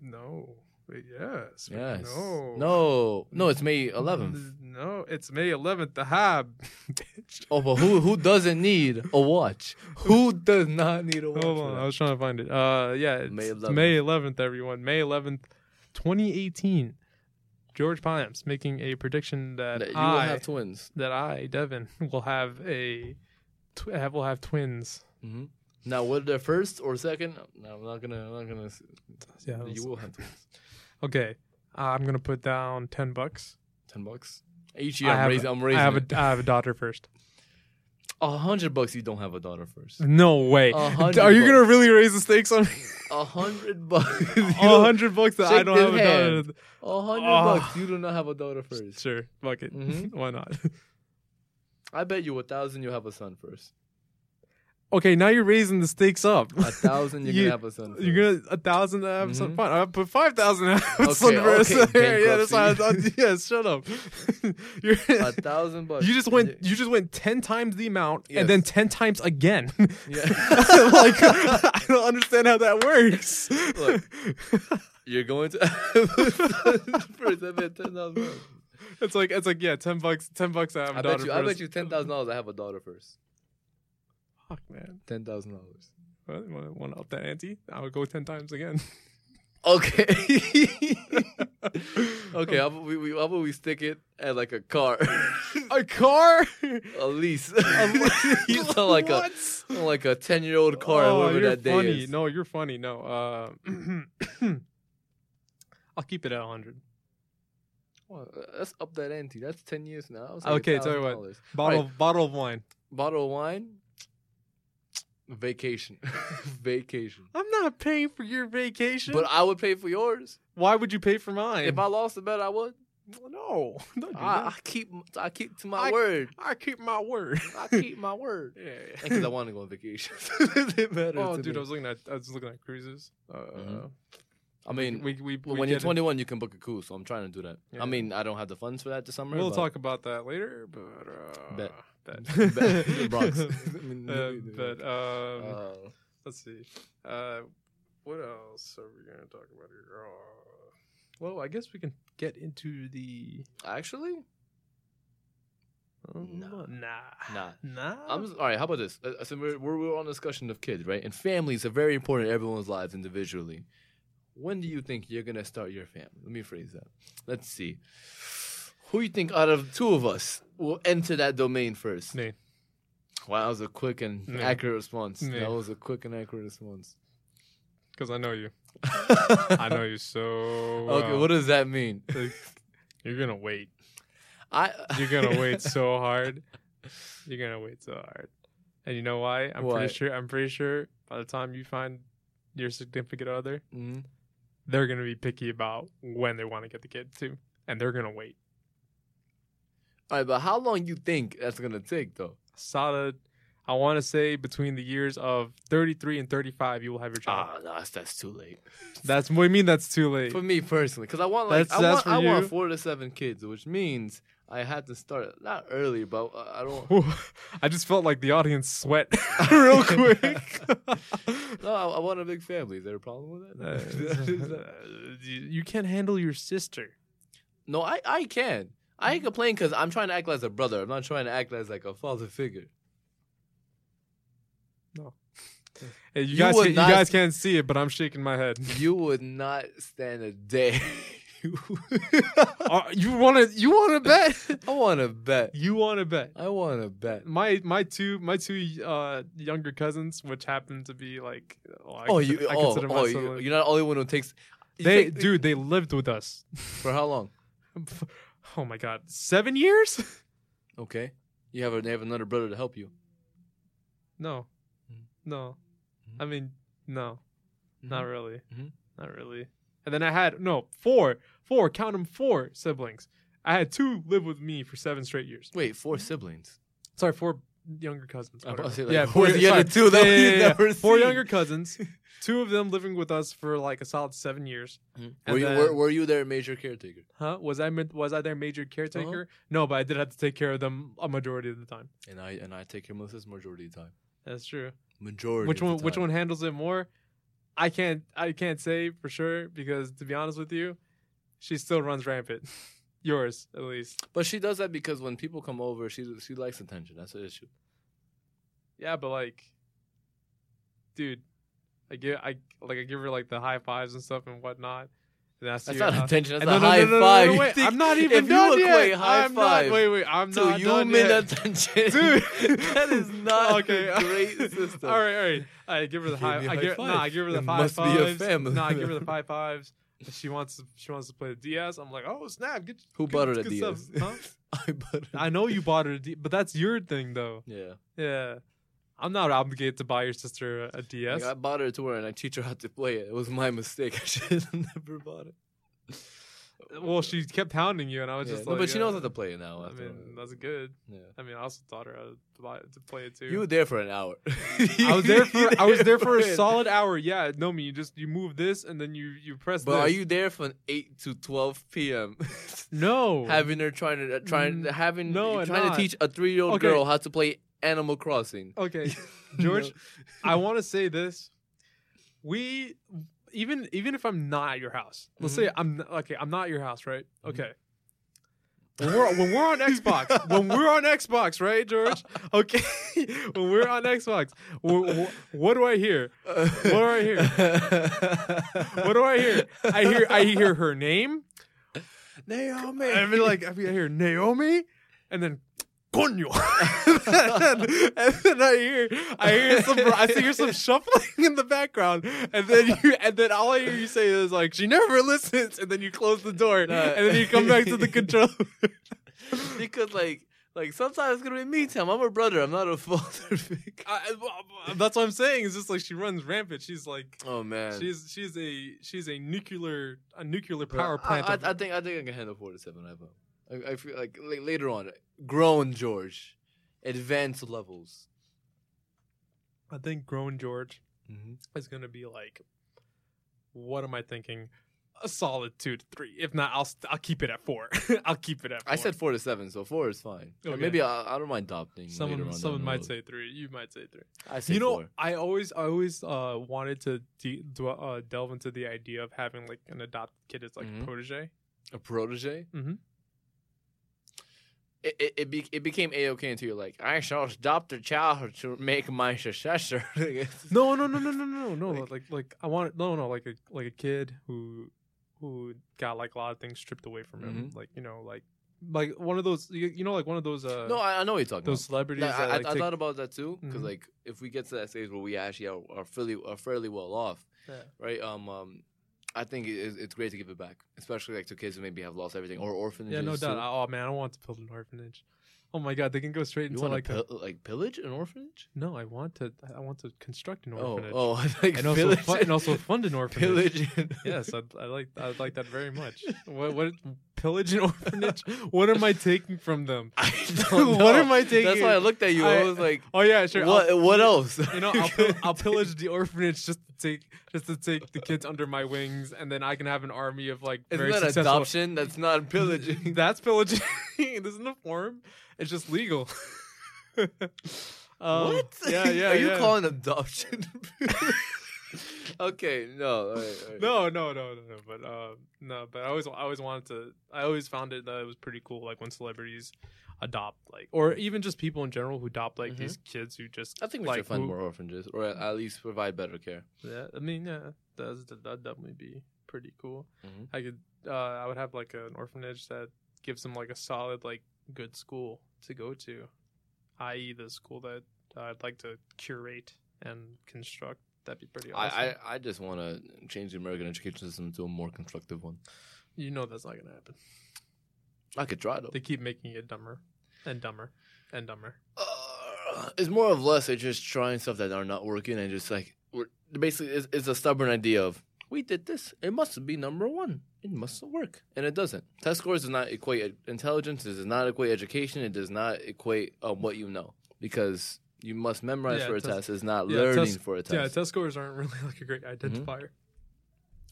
No, wait, yes, Yes. no, No. No, it's May eleventh. No, it's May eleventh. The Hab, bitch. Oh, but who who doesn't need a watch? Who does not need a watch? Hold on? I was trying to find it. Uh, yeah, it's May 11th. May eleventh. Everyone, May eleventh, twenty eighteen. George Piams making a prediction that, That you will have twins. that I Devin will have a tw- have will have twins. hmm Now, whether they're first or second, no, I'm not gonna. I'm not gonna. Yeah. you will have twins. Okay. Uh, I'm gonna put down ten bucks. Ten bucks each year. I I'm have, raising. I'm I have it. a I have a daughter first. A hundred bucks. You don't have a daughter first. No way. A hundred Are you gonna really raise the stakes on me? A hundred bucks. A hundred bucks that I don't have a daughter. A hundred Oh. bucks. You do not have a daughter first. Sure, fuck it. Mhm. Why not? I bet you a thousand. You have a son first. Okay, now you're raising the stakes up. A thousand. You're You- gonna have a son. First. You're gonna a thousand to have Mhm. fun. I put five thousand have Okay, first. okay, yeah, that's why I thought. Yes, shut up. You're, a thousand bucks. you just went. You just went ten times the amount, Yes. and then ten times again. Yeah. like I don't understand how that works. Look. You're going to first. I bet ten thousand dollars. it's like it's like yeah, ten bucks. Ten bucks. I have a I daughter bet you. I bet you ten thousand dollars. I have a daughter first. Fuck man. Ten thousand dollars. Want to up that ante? I would go ten times again. Okay. okay. How about we, we how about we stick it at like a car, a car? a lease. you sound like a What? sound like a ten year old car. Oh, whatever you're that day funny. is. No, you're funny. No, uh, I'll keep it at hundred. Well, let's up that ante. That's ten years now. That was Okay, tell you what. $1,000. Bottle, Alright. bottle of wine. Bottle of wine. Vacation. Vacation. I'm not paying for your vacation. But I would pay for yours. why would you pay for mine? If I lost the bet, I would. no, don't I, I keep I keep to my I- word. I keep my word. I keep my word. yeah, Because I want to go on vacation. it matters Oh, to dude, me. I was looking at I was looking at cruises. Uh, Mhm. I mean, we we, we when you're get it. 21, you can book a cruise. So I'm trying to do that. Yeah. I mean, I don't have the funds for that this summer. We'll talk about that later, but uh, Bet. The Bronx. Uh, but um, Uh, let's see. Uh, what else are we gonna talk about here? Uh, well, I guess we can get into the. actually, Um, Nah. nah, Nah. nah. I'm just, all right. How about this? Uh, so we're, we're we're on discussion of kids, right? And families are very important in everyone's lives individually. When do you think you're gonna start your family? Let me phrase that. Let's see. Who you think out of two of us will enter that domain first? Me. Wow, that was a quick and Me. accurate response. Me. That was a quick and accurate response. because I know you. I know you so. Okay, well. what does that mean? Like, you're gonna wait. I You're gonna wait so hard. You're gonna wait so hard. And you know why? I'm Why? pretty sure. I'm pretty sure by the time you find your significant other, Mhm. they're gonna be picky about when they want to get the kid too, and they're gonna wait. All right, but how long you think that's gonna take though? Solid. I want to say between the years of 33 and 35, you will have your child. Ah, no, that's, that's too late. That's what I mean. That's too late. For me personally, because I want like That's- I that's want I want four to seven kids, which means I had to start not early, but uh, I don't. I just felt like the audience sweat real quick. No, I, I want a big family. Is there a problem with Uh, that? you you can't handle your sister. no, I I can. I ain't complain because I'm trying to act as a brother. I'm not trying to act as like a father figure. Hey, you, You guys, can't, you guys can't see it, but I'm shaking my head. You would not stand a day. Uh, you want to? You want to bet? I want to bet. You want to bet? I want to bet. My my two my two uh, younger cousins, which happen to be like, well, I Oh, consider- you oh, oh you, you're not the only one who takes. they take- dude, they lived with us. for how long? Oh my god, seven years? Okay, you have a, they have another brother to help you. No, Mhm. no. Mhm. I mean, no, not really, Mhm. not really. And then I had no four, four. Count them, four siblings. I had two live with me for seven straight years. Wait, four siblings. Sorry, four younger cousins. I was about to say, like, yeah, four, are the other two that Yeah, we've yeah, yeah. never Four seen? younger cousins. Two of them living with us for like a solid seven years. Mhm. Were you then- were, were you their major caretaker? Huh? Was I was I their major caretaker? Uh-huh. No, but I did have to take care of them a majority of the time. And I and I take care of Melissa's majority of the time. That's true. Majority. which of one? the Which one handles it more? I can't. I can't say for sure because to be honest with you, she still runs rampant. Yours, at least. But she does that because when people come over, she she likes attention. That's the issue. Yeah, but like, dude, I give I like I give her like the high fives and stuff and whatnot, That's, That's not attention. That's a high five. wait, I'm not even if done you equate yet. high I'm five Not, wait, wait, I'm to not done human yet. attention, Dude. that is not okay. a great system. all right, all right. I give her the high. I high give, no, I give her the It five must be a fives. No, I give her the five fives. She wants to, she wants to play the DS. I'm like, oh snap! Get, Who good- bought her the DS? Huh? I bought. I know you bought her, a D, but that's your thing though. Yeah. Yeah, I'm not obligated to buy your sister a, a DS. Like, I bought her to her and I teach her how to play it. It was my mistake. I should have never bought it. Well, she kept hounding you, and I was Yeah, just no, like, but she knows how to play it now. I mean, that's good. yeah. I mean, I also taught her how to, buy, to play it too. You were there for an hour. I was there for I was there for a solid hour. Yeah, no, me. You just you move this and then you you press. But this. are you there from eight to twelve p.m. No. having her trying to uh, trying Mm, having no, trying not. to teach a three year old Okay. girl how to play Animal Crossing? okay, George. I want to say this. We even even if I'm not at your house, let's say I'm n- okay. I'm not at your house, right? Mhm. Okay. When we're, when we're on Xbox, when we're on Xbox, right, George? Okay, when we're on Xbox, wh- wh- what do I hear? What do I hear? What do I hear? I hear I hear her name. Naomi. I mean, like I, mean, I hear Naomi, and then coño, and, then, and then I hear I hear some I hear some shuffling in the background, and then you and then all I hear you say is like she never listens, and then you close the door, and then you come back to the controller. because like like sometimes it's gonna be me time. I'm her brother. I'm not a father figure. I, I- that's what I'm saying. It's just like she runs rampant. She's like. Oh man. She's she's a she's a nuclear a nuclear power plant. I, of- I think I think I can handle four to seven. I will. I, I feel like, like later on, grown George, advanced levels. I think grown George Mm-hmm. is gonna be like, what am I thinking? A solid two to three. If not, I'll st- I'll keep it at four. I'll keep it at. Four. I said four to seven, so four is fine. Okay. maybe I, I don't mind adopting. later someone on someone might road. say three. You might say three. I say you know, four. I always I always uh wanted to de- uh, delve into the idea of having like an adopted kid as like Mhm. a protege. a protege. Mhm. It it it, be, it became a okay until you're like, I shall adopt a child to make my successor. No, no, no, no, no, no, no. Like- Like, like, I want no, no, like a like a kid who who got like a lot of things stripped away from him. Mhm. Like you know, like like one of those you, you know, like one of those uh no, I, I know what you're talking those about. celebrities. Like, that, I, like, I, I thought about that too because Mhm. like if we get to that stage where we actually are, are fairly are fairly well off, Yeah. right? Um, um, I think it's- it's great to give it back, especially like to kids who maybe have lost everything or orphanages. yeah, no doubt. Oh man, I want to build an orphanage. Oh my god, they can go straight You into want like to a, like pillage an orphanage? no. I want to. I want to construct an Oh, orphanage. oh, like and also fu- and also fund an orphanage. pillage. Yes, I, I like I like that very much. What what pillage an orphanage? what am I taking from them? I don't know. What am I taking? That's why I looked at you. I, I- was like, Oh yeah, sure. what? I'll, what else? you know, I'll, pill- I'll pillage the orphanage just to take just to take the kids under my wings, and then I can have an army of like Isn't very that successful. adoption? That's not pillaging. That's pillaging. this isn't a form. It's just legal. Um, what? Yeah, yeah. Are you yeah. calling adoption? Okay, no. All right, all right. No, no, no, no, no. But uh, no, but I always, I always wanted to. I always found it that it was pretty cool, like when celebrities adopt, like, or even just people in general who adopt like Mhm. these kids who just. I think we like, should fund who- more orphanages, or at least provide better care. Yeah, I mean, yeah, that's that'd definitely be pretty cool. Mhm. I could, uh, I would have like an orphanage that gives them like a solid, like, good school to go to, i.e., the school that I'd like to curate and construct. That'd be pretty awesome. I, I, I just want to change the American education system to a more constructive one. you know, that's not gonna happen. I could try though. They keep making it dumber and dumber and dumber. Uh, it's more of less. They're just trying stuff that are not working, and just like we're basically, it's, it's a stubborn idea of we did this. It must be number one. It must work, and it doesn't. Test scores does not equate intelligence. It does not equate education. It does not equate um, what you know because you must memorize Yeah, for a test- test. It's not yeah, learning test- for a test. Yeah, test. scores aren't really like a great identifier.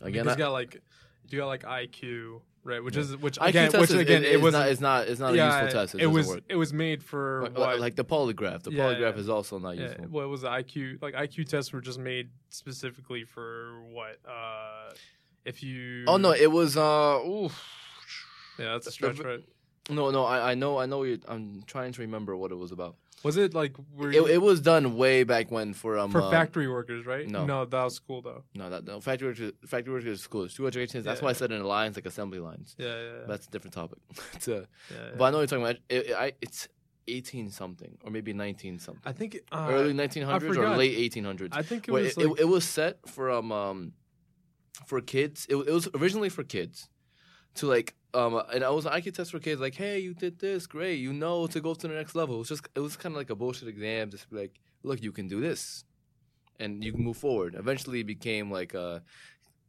Again, because I, you got like you got like IQ, right? Which Yeah. is which IQ again, test which is, again, is, it is was not, it's not. It's not a useful test. It, it was work. it was made for Like, what? like the polygraph. The Yeah, polygraph yeah. is also not yeah, useful. what was the IQ? Like IQ tests were just made specifically for what? Uh, if you Oh no, it was uh. Oof. yeah, that's a stretch, the- right? No, no, I, I know, I know. You're, I'm trying to remember what it was about. Was it like were It, you, it was done way back when for um for uh, factory workers, right? no. no, that was cool though. No, that no factory workers. Factory workers schools. Two educations. That's why I said in lines like assembly lines. Yeah, yeah, yeah. That's a different topic. it's a, yeah, yeah. But I know what you're talking about. It, it, I, it's 18 something or maybe 19 something. I think uh, Early 1900s or late 1800s. I think it was it, like, it, it was set for um, um for kids. It, it was originally for kids to like um and I was an IQ test for kids like hey you did this great you know to go to the next level. It was just it was kind of like a bullshit exam just like look you can do this and you can move forward. Eventually it became like uh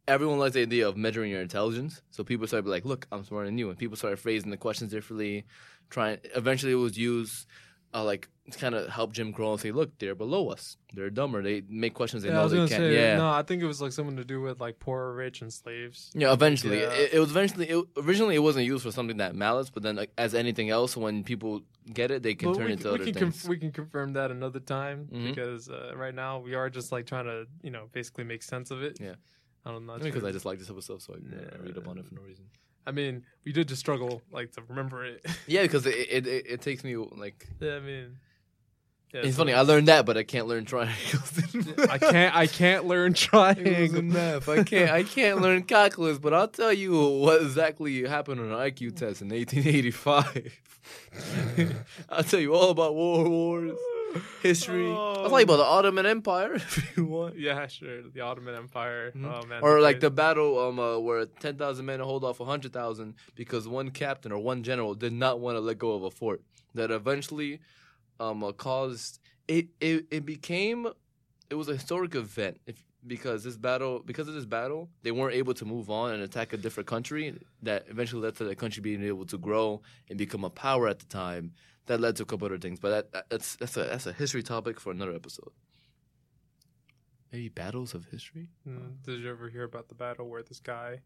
everyone likes the idea of measuring your intelligence. So people started like look I'm smarter than you and people started phrasing the questions differently. Trying eventually it was used uh, like to kind of help Jim Crow and say, look, they're below us. They're dumber. They make questions they yeah, I know was they can't. say yeah. no. I think it was like something to do with like poor, rich, and slaves. Yeah, eventually. Yeah. It, it was eventually. It, originally, it wasn't used for something that malice, but then, like, as anything else, when people get it, they can But turn we, into can- we other can things. conf- we can confirm that another time Mhm. because uh, right now we are just like trying to you know basically make sense of it. Yeah. I don't know. Because I just like this stuff, so I uh, read up on it for no reason. I mean, we did just struggle like to remember it. Yeah, because it, it it it takes me like. yeah, I mean, yeah, it's funny. I learned that, but I can't learn triangles. I can't. I can't learn triangles math. I can't. I can't learn calculus, but I'll tell you what exactly happened on an IQ test in 1885. I'll tell you all about World Wars, history. I'll tell you about the Ottoman Empire if you want. Yeah, sure. The Ottoman Empire. Mhm. Oh man. Or like the the battle um uh, where ten thousand men hold off hundred thousand because one captain or one general did not want to let go of a fort that eventually um uh, caused it, it it became it was a historic event if because this battle because of this battle they weren't able to move on and attack a different country that eventually led to that country being able to grow and become a power at the time that led to a couple other things but that, that that's that's a that's a history topic for another episode maybe battles of history Mm, Did you ever hear about the battle where this guy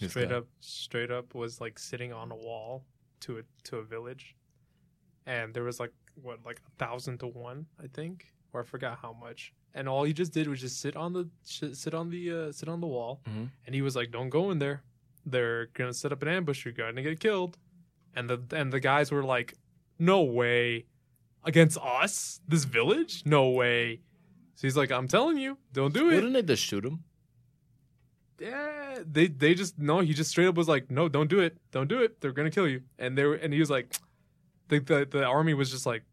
This straight guy. up straight up was like sitting on a wall to a to a village, and there was like what like a thousand to one I think, or I forgot how much. And all he just did was just sit on the sit on the uh, sit on the wall, Mhm. and he was like, "Don't go in there. They're gonna set up an ambush. You're gonna get killed." And the and the guys were like, "No way, against us, this village? No way." So he's like, "I'm telling you, don't do it." Wouldn't they just shoot him? yeah, they they just no. He just straight up was like, no, don't do it, don't do it. They're gonna kill you. And they were, and he was like, the the, the army was just like,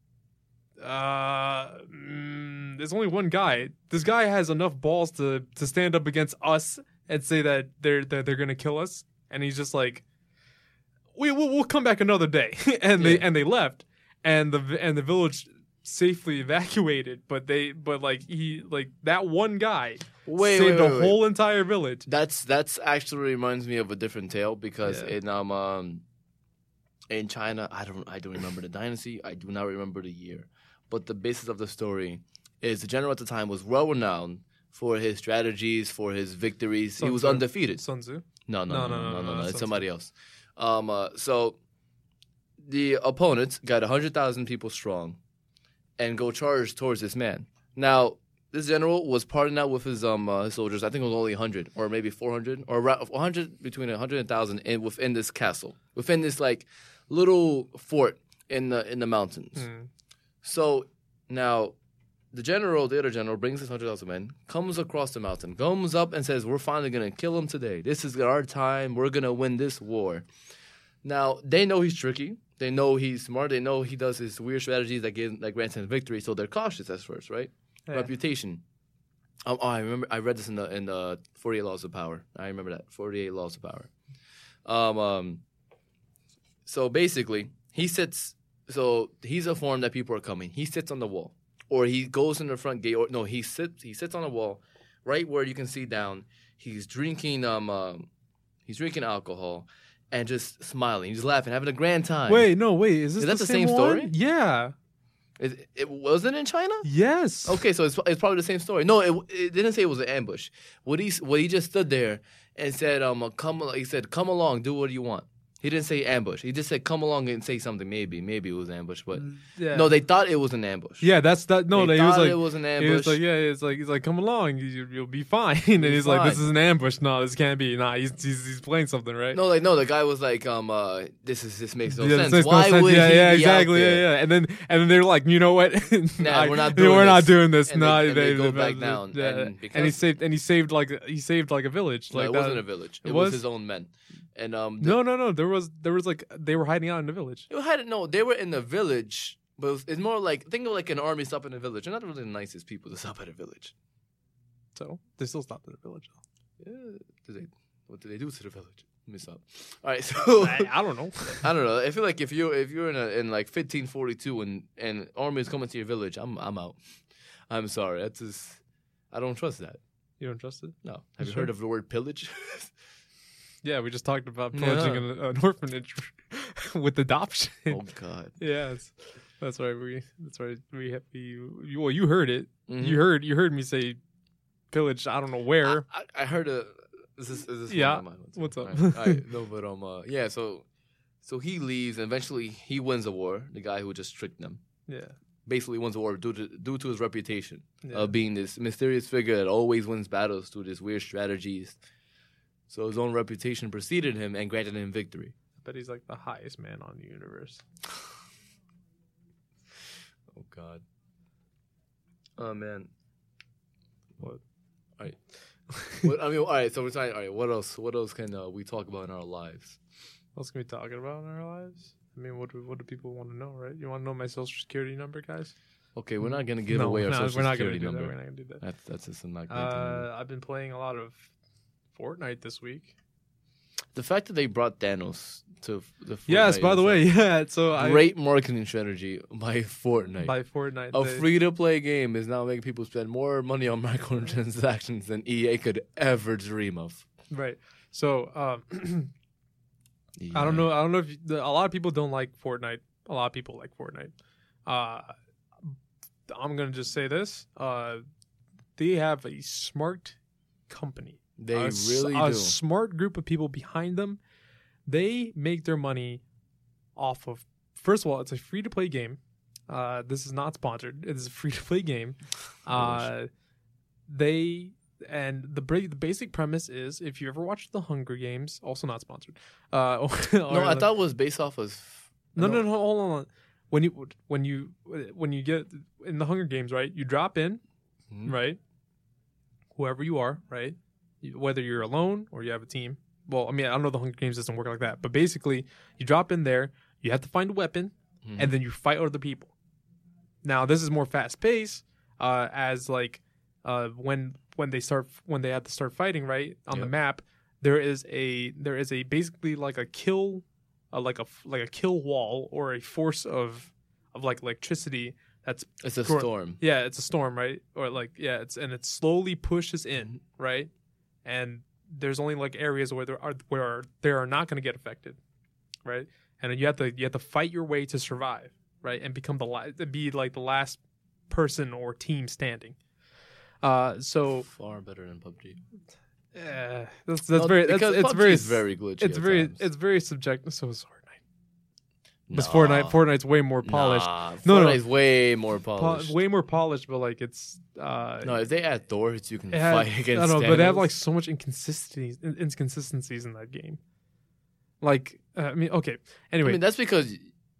uh, mm, there's only one guy. This guy has enough balls to to stand up against us and say that they're that they're gonna kill us. And he's just like, we we'll, we'll come back another day. and they Yeah. and they left. And the and the village safely evacuated but they but like he like that one guy Wait, saved wait, wait, the wait. whole entire village That's that's actually reminds me of a different tale because Yeah. in um, um in China, I don't I don't remember the dynasty. I do not remember the year, but the basis of the story is the general at the time was well renowned for his strategies, for his victories. Sun he was Tzu. undefeated. Sun Tzu. No, no, no, no, no, no, no. that's It's somebody else. Um, uh, so the opponents got hundred thousand people strong, and go charge towards this man. Now, this general was parting out with his um uh, his soldiers. I think it was only hundred or maybe four hundred or around hundred between hundred and thousand in within this castle, within this like little fort in the in the mountains. Mm. So now the general, the other general, brings his 100,000 men, comes across the mountain, comes up and says, We're finally going to kill him today. This is our time. We're going to win this war. Now, they know he's tricky. They know he's smart. They know he does his weird strategies that, give, that grants him victory. So they're cautious at first, right? Yeah. Reputation. Um, oh, I remember. I read this in the in the Forty Eight Laws of Power. I remember that Forty Eight Laws of Power. Um, um. So basically, he sits. So he's informed that people are coming. He sits on the wall, or he goes in the front gate. Or no, he sits. He sits on a wall, right where you can see down. He's drinking. Um. um he's drinking alcohol, and just smiling. He's laughing, having a grand time. Wait, no, wait. Is this Is that the the same one? story? Yeah. It, it wasn't in China. Yes. Okay, so it's, it's probably the same story. No, it, it didn't say it was an ambush. What he what he just stood there and said, um, come. He said, come along, do what you want. He didn't say ambush. He just said come along and say something. Maybe, maybe it was ambush, but yeah. no, they thought it was an ambush. yeah, that's that. No, they they, he was thought like, it was an ambush. he ambush. was like, yeah, it's like he's like, come along, you, you'll be fine. and Be he's like, this is an ambush. No, this can't be. Nah, he's he's, he's playing something, right? no, like no, the guy was like, um, uh, this is this makes no yeah, sense. this makes no Why sense. would yeah, he yeah, be exactly. out Yeah, there? yeah. And then and then they're like, you know what? Nah, I- we're not we're doing not this. doing this. And no, they- and they go back down. Yeah. And And, he saved and he saved like he saved like a village. Like it that. wasn't a village. It, It was? was? his own men, and um, the, No, no, no. There was there was like they were hiding out in the village. It had no. They were in the village, but it was- it's more like think of like an army stop in a village. They're not really the nicest people to stop at a village. So they still stopped in the village. Yeah, did they? What did they do to the village? Let me stop. All right, so I, I don't know. I don't know. I feel like if you if you're in a, in like 1542 and and army is coming to your village, I'm I'm out. I'm sorry. That's just I don't trust that. You don't trust it? No. Have you Sure. heard of the word pillage? Yeah, we just talked about Yeah. an, an orphanage with adoption. oh God. yeah, that's, that's right. We that's right. We have we, you, well, you heard it. Mhm. You heard you heard me say pillage. I don't know where. I, I I heard a. Is this, is this Yeah. What's up? All right. All right. No, but um, uh, yeah. So, so he leaves, and eventually he wins the war. The guy who just tricked them yeah, basically wins the war due to due to his reputation yeah. of being this mysterious figure that always wins battles through this weird strategies. So his own reputation preceded him and granted him victory. but he's like the highest man on the universe. Oh God. Oh man. What? All right. what, I mean, all right. So we're talking. All right. What else? What else can uh, we talk about in our lives? What else can we talking about in our lives? I mean, what do what do people want to know, right? You want to know my social security number, guys? Okay, we're not gonna give no, away our no, social we're not security gonna do number. that. We're not gonna do that. That's that's just not great. Uh, I've been playing a lot of Fortnite this week. the fact that they brought Thanos to f- the Yes, by the way, yeah. So I great marketing strategy by Fortnite. by Fortnite. a they- free to play game is now making people spend more money on microtransactions than EA could ever dream of. right. So um, I don't know. I don't know if you, the, a lot of people don't like Fortnite. A lot of people like Fortnite. Uh, I'm gonna just say this. Uh, they have a smart company. They a, really a do. smart group of people behind them. They make their money off of. First of all, it's a free to play game. Uh, this is not sponsored. It is a free to play game. Uh, they and the the basic premise is if you ever watched the Hunger Games, also not sponsored. Uh, no, I thought it was based off of. no, no, no, hold on. When you when you when you get in the Hunger Games, right? You drop in, Mhm. right? Whoever you are, right? Whether you're alone or you have a team. Well, I mean, I don't know the Hunger Games doesn't work like that, but basically, you drop in there, you have to find a weapon, Mhm. and then you fight other people. Now, this is more fast paced, uh, as like uh, when when they start when they have to start fighting, right on the map, there is a there is a basically like a kill, uh, like a like a kill wall or a force of of like electricity that's It's a storm. yeah, it's a storm, right? Or like yeah, it's and it slowly pushes in, right? And there's only like areas where there are where they are not going to get affected, right? And you have to you have to fight your way to survive, right? And become the la- be like the last person or team standing. Uh, so Far better than PUBG. uh, that's that's No, very that's, it's PUBG very is very glitchy. it's very times. it's very subjective. So is Nah. Fortnite Fortnite's way more polished, Nah, No, no. Fortnite's way more Po- polished. way more polished. But like it's uh, no, if they add Thors, you can had- fight against. I don't know, but they have like so much inconsistencies, in- inconsistencies in that game. Like, uh, I mean, okay. Anyway, I mean, that's because.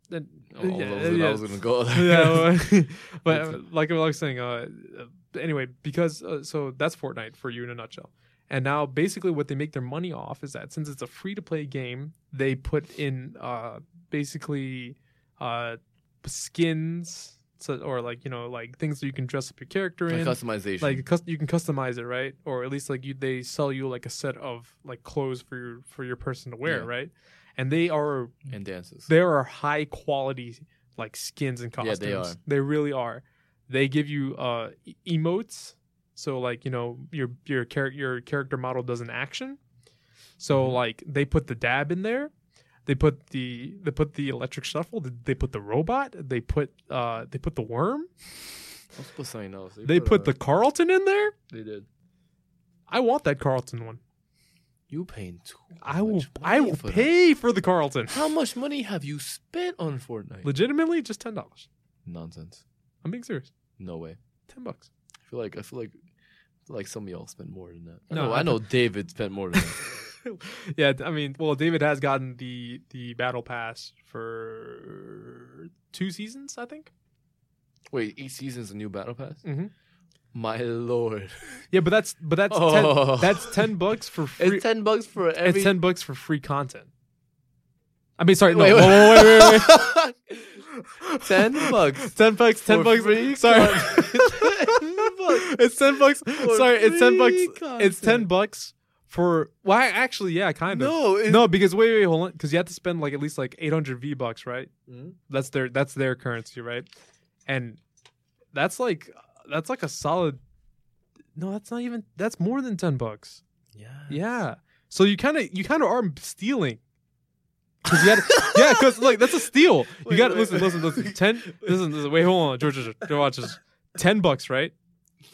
then- Oh, yeah, I, was yeah. I was gonna go there. yeah, well, but uh, like I was saying, uh, uh, anyway, because uh, so that's Fortnite for you in a nutshell. And now, basically, what they make their money off is that since it's a free to play game, they put in uh, basically uh, skins, so, or like you know, like things that you can dress up your character Like in. customization. like cus- you can customize it right or at least like you they sell you like a set of like clothes for your for your person to wear Yeah. right and they are and dances. there are high quality like skins and costumes Yeah, they are. they really are they give you uh emotes so like you know your your character your character model does an action so Mhm. like they put the dab in there they put the they put the electric shuffle they put the robot they put uh they put the worm Let's put something else. they put uh, the carlton in there They did. I want that Carlton one. You paying too I will. I will for that. pay for the Carlton. How much money have you spent on Fortnite? Legitimately, just ten dollars. Nonsense. I'm being serious. No way. Ten bucks. I feel like I feel like I feel like some of y'all spent more than that. I No, know, I I know David spent more than that. yeah, I mean, well, David has gotten the the battle pass for two seasons, I think. Wait, each season's a new battle pass? Mm-hmm. My lord. Yeah, but that's but that's Oh. ten, that's ten bucks for free. It's ten bucks for every it's ten bucks for free content. I mean, sorry, no, Wait, wait, wait. wait, wait, ten bucks. ten bucks, ten For bucks. free sorry, content. 10 bucks. it's ten bucks. Sorry, it's ten bucks. It's ten bucks for. Well, I- actually, yeah, kind of. No, it's, No, because wait, wait, hold on, because you have to spend like at least like eight hundred V bucks, right? Mhm. That's their that's their currency, right? And that's like that's like a solid. No, that's not even. That's more than ten bucks. Yeah. Yeah. So you kind of you kind of are stealing. Cause you yeah, cause like that's a steal. You got to listen, listen, listen. Ten. Listen, listen. Wait, hold on, George. George, George watch this. Ten bucks, right?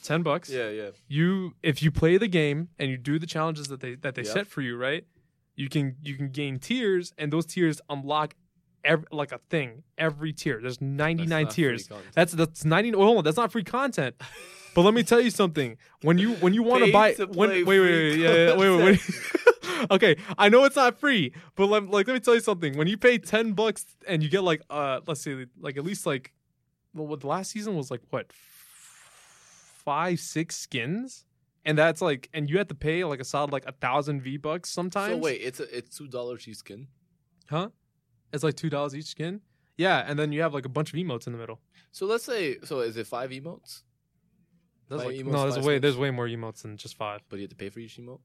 Ten bucks. Yeah, yeah. You if you play the game and you do the challenges that they that they set for you, right? You can you can gain tiers, and those tiers unlock every like a thing every tier. There's 99 That's tiers. That's that's 90. Oh, hold on, that's not free content. But let me tell you something. When you when you want to buy when wait wait wait yeah, yeah wait wait wait. okay, I know it's not free, but let, like let me tell you something. When you pay 10 bucks and you get like uh let's say like at least like well what the last season was like what five six skins. And that's like, and you have to pay like a solid like a thousand V bucks sometimes. So wait, it's a, it's two dollars each skin. huh? It's like two dollars each skin. Yeah, and then you have like a bunch of emotes in the middle. So let's say, so is it five emotes? That's Five like, emotes, no, there's way skins? there's way more emotes than just five. But you have to pay for each emote.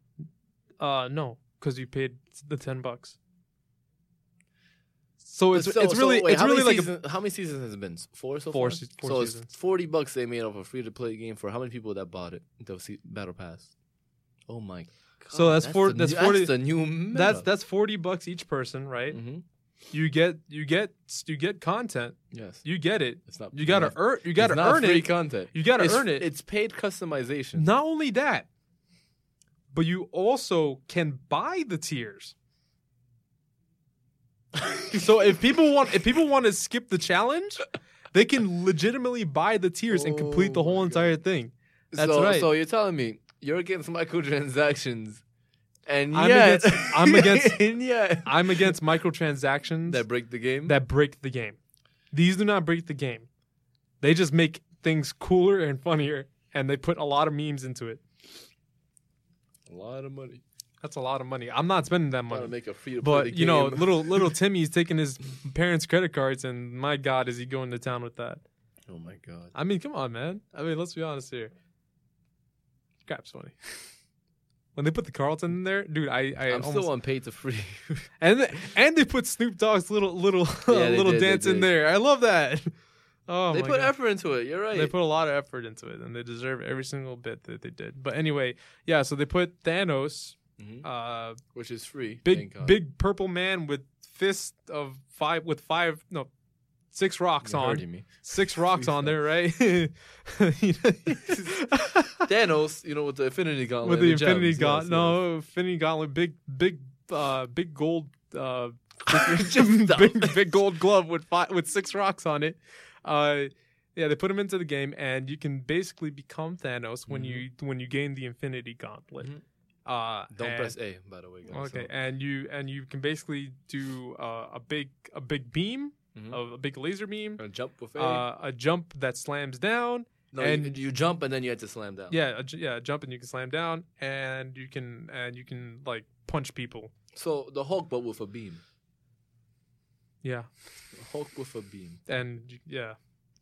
Uh, no, because you paid the ten bucks. So it's So- it's so really wait, it's really like a, how many seasons has it been? Four so Four far. se- four so seasons. it's forty bucks they made off a free to play game for how many people that bought it? The se- battle pass. Oh my. God, So that's four- the that's new, 40 That's the new. Meta. that's that's forty bucks each person, right? hmm You get you get you get content. Yes. You get it. It's not. You gotta earn. You gotta not earn free it. content. You gotta It's- earn it. It's paid customization. Not only that, but you also can buy the tiers. so if people want if people want to skip the challenge, they can legitimately buy the tiers and complete the Oh whole entire thing. That's so, right. So you're telling me you're against microtransactions, and I'm yet against- I'm against- and yet I'm against microtransactions that break the game. that break the game. These do not break the game. They just make things cooler and funnier and they put a lot of memes into it. a lot of money. That's a lot of money. I'm not spending that Trying to money. make a free to play But you know, little little Timmy's taking his parents' credit cards, and my God, is he going to town with that? oh my god. I mean, come on, man. I mean, let's be honest here. Crap's funny. when they put the Carlton in there, dude, I I I'm almost, still on pay to free. and and they put Snoop Dogg's little little Yeah, little did, dance in there. I love that. Oh they put God. effort into it. You're right. They put a lot of effort into it, and they deserve every single bit that they did. But anyway, yeah. So they put Thanos, Mhm. uh, Which is free. big thank God. big purple man with fist of five with five no six rocks You're on me. six rocks on there, right? You know- Thanos, you know, with the Infinity Gauntlet. with the and Infinity gems, Gauntlet, yes, no Infinity Gauntlet, big big uh big gold uh big big gold glove with five with six rocks on it. Uh, yeah, they put him into the game, and you can basically become Thanos when Mhm. you when you gain the Infinity Gauntlet. Mhm. Uh, Don't and- press A, by the way, guys. Okay, So- and you and you can basically do uh, a big a big beam, Mhm. of a big laser beam, Uh, jump with A. uh, a jump that slams down. no, and- you, you jump and then you have to slam down. Yeah, a, yeah, a jump and you can slam down, and you can and you can like punch people. So the Hulk, but with a beam. Yeah, Hulk with a beam. and yeah,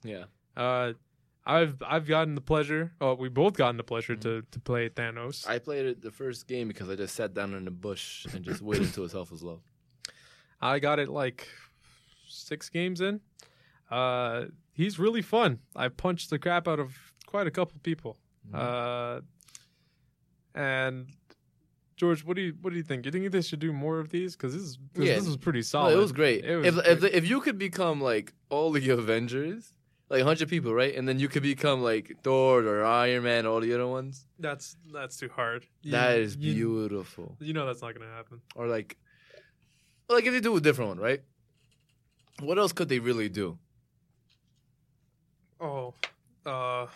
Yeah. uh, I've I've gotten the pleasure. Oh, we both gotten the pleasure to to play Thanos. I played it the first game because I just sat down in the bush and just waited until his health was low. I got it like six games in. Uh, he's really fun. I punched the crap out of quite a couple people. Mhm. Uh, and George, what do you what do you think? You think they should do more of these? Because this is this, Yeah. this was pretty No, solid. it was great. It was if great. if if you could become like all the Avengers, like hundred people, right? And then you could become like Thor or Iron Man, all the other ones. That's that's too hard. You- that is you- beautiful. You know that's not gonna happen. Or like, like if they do a different one, right? What else could they really do? Oh, uh,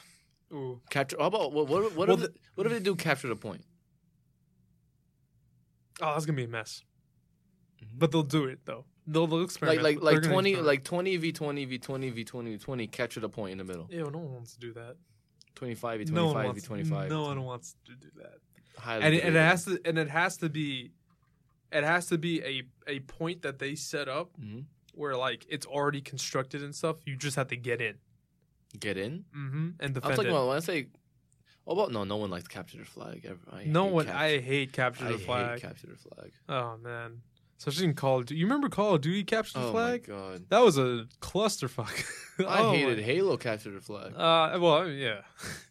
ooh. Capture. How about what? What, what, Well, if, what if they do capture the point? Oh, that's gonna be a mess. Mhm. But they'll do it though. They'll, they'll Like experiment. like They're like gonna twenty experiment. like twenty v twenty v twenty v twenty v twenty. Capture the point in the middle. Ew, no one wants to do that. Twenty five v No twenty one five v wants. twenty five. No one wants to do that. Highly And it, and it debatable. has to and it has to be, it has to be a a point that they set up Mhm. where like it's already constructed and stuff. You just have to get in. get in. Mm-hmm. And I was defend talking it. about when I say. oh well, no? No one likes capture the flag. Ever. I no hate one. capture- I hate capture I the flag. hate capture the flag. oh man, especially in Call of Duty. You remember Call of Duty capture the Oh flag? my god. That was a clusterfuck. I Oh, hated my- Halo capture the flag. Uh, well, yeah.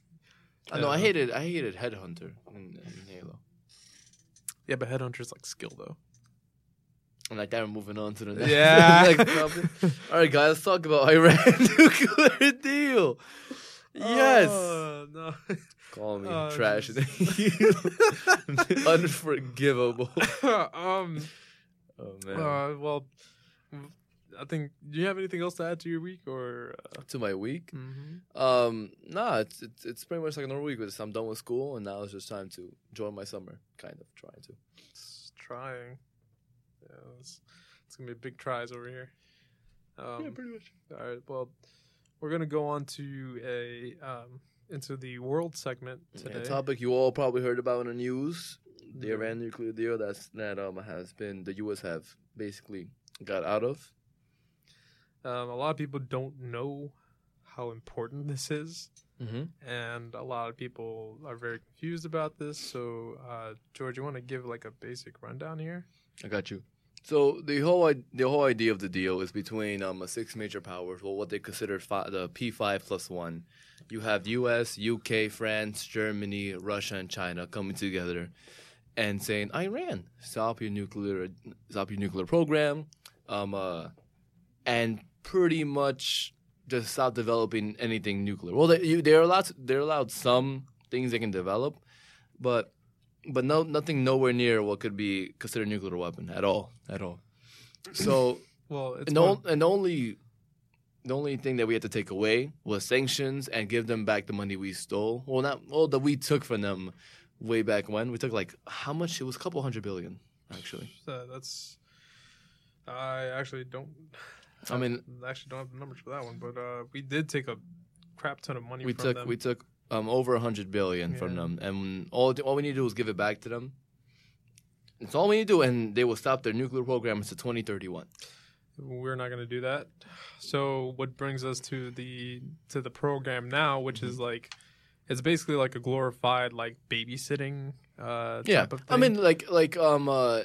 I know. I hated. I hated Headhunter in, in Halo. Yeah, but Headhunter's like skill though. And like that, we're moving on to the next, Yeah. next topic. All right, guys, let's talk about Iran nuclear deal. Yes. Oh, no. Call me Oh, trash. Unforgivable. um. Oh man. Uh, well, I think. Do you have anything else to add to your week, or? Uh, to my week. mm-hmm. Um, nah, it's, it's it's pretty much like a normal week. Because I'm done with school, and now it's just time to enjoy my summer. Kind of trying to. It's trying. Yeah, it's, it's gonna be big tries over here. Um, pretty much. All right. Well, we're gonna go on to a um into the world segment today. A topic you all probably heard about in the news: the Iran nuclear deal. That's that um has been the U.S. have basically got out of. Um, a lot of people don't know how important this is, Mm-hmm. and a lot of people are very confused about this. So, uh, George, you want to give like a basic rundown here? I got you. So the whole the whole idea of the deal is between um six major powers, well, what they consider fi- the P five plus one. You have U.S., U.K., France, Germany, Russia, and China coming together and saying, "Iran, stop your nuclear, stop your nuclear program," um, uh, and pretty much just stop developing anything nuclear. Well, they, you, they're allowed they're allowed some things they can develop, but but no nothing nowhere near what could be considered a nuclear weapon at all at all. So Well, it's and the, one- and only the only thing that we had to take away was sanctions and give them back the money we stole. Well, not well that we took from them way back when. We took like how much? It was a couple hundred billion actually. uh, that's. I actually don't. I mean- I actually don't have the numbers for that one, but uh, we did take a crap ton of money. We from took them. we took um over a hundred billion from them, and all all we need to do is give it back to them. It's all we need to do, and they will stop their nuclear program until 2031. We're not going to do that. So what brings us to the to the program now, which Mm-hmm. is like it's basically like a glorified like babysitting uh Yeah, type of I mean, like, like, um, uh,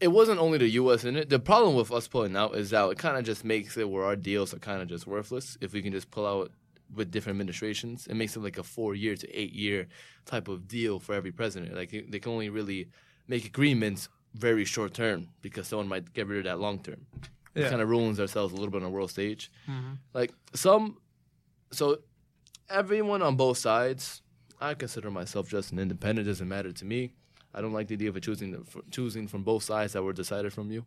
it wasn't only the U.S. in it. The problem with us pulling out is that it kind of just makes it where our deals are kind of just worthless. If we can just pull out with different administrations, it makes it like a four-year to eight-year type of deal for every president. Like, they can only really make agreements very short term because someone might get rid of that long term. It kind of ruins ourselves a little bit on the world stage Mhm. like some so everyone on both sides i consider myself just an independent doesn't matter to me. I don't like the idea of choosing choosing from both sides that were decided from you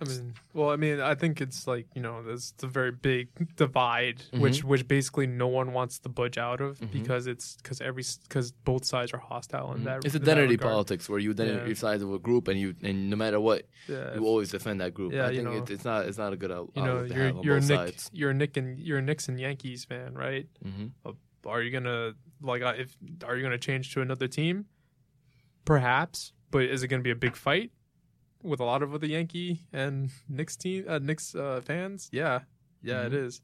I mean, well, I mean, I think it's like you know, there's a very big divide, which which basically no one wants to budge out of Mhm. because it's because every because both sides are hostile in that. it's in that identity regard. politics where you identify Yeah. sides of a group and you and no matter what Yeah, you always defend that group Yeah, i think know. it, it's not it's not a good out, you know, you're you're Nick, sides you're Nick and you're a Knicks and Yankees fan, right? hmm are you gonna like uh, if are you gonna change to another team? Perhaps, but is it gonna be a big fight with a lot of the Yankee and Knicks team uh, Knicks uh, fans? Yeah, yeah, it Mhm. is.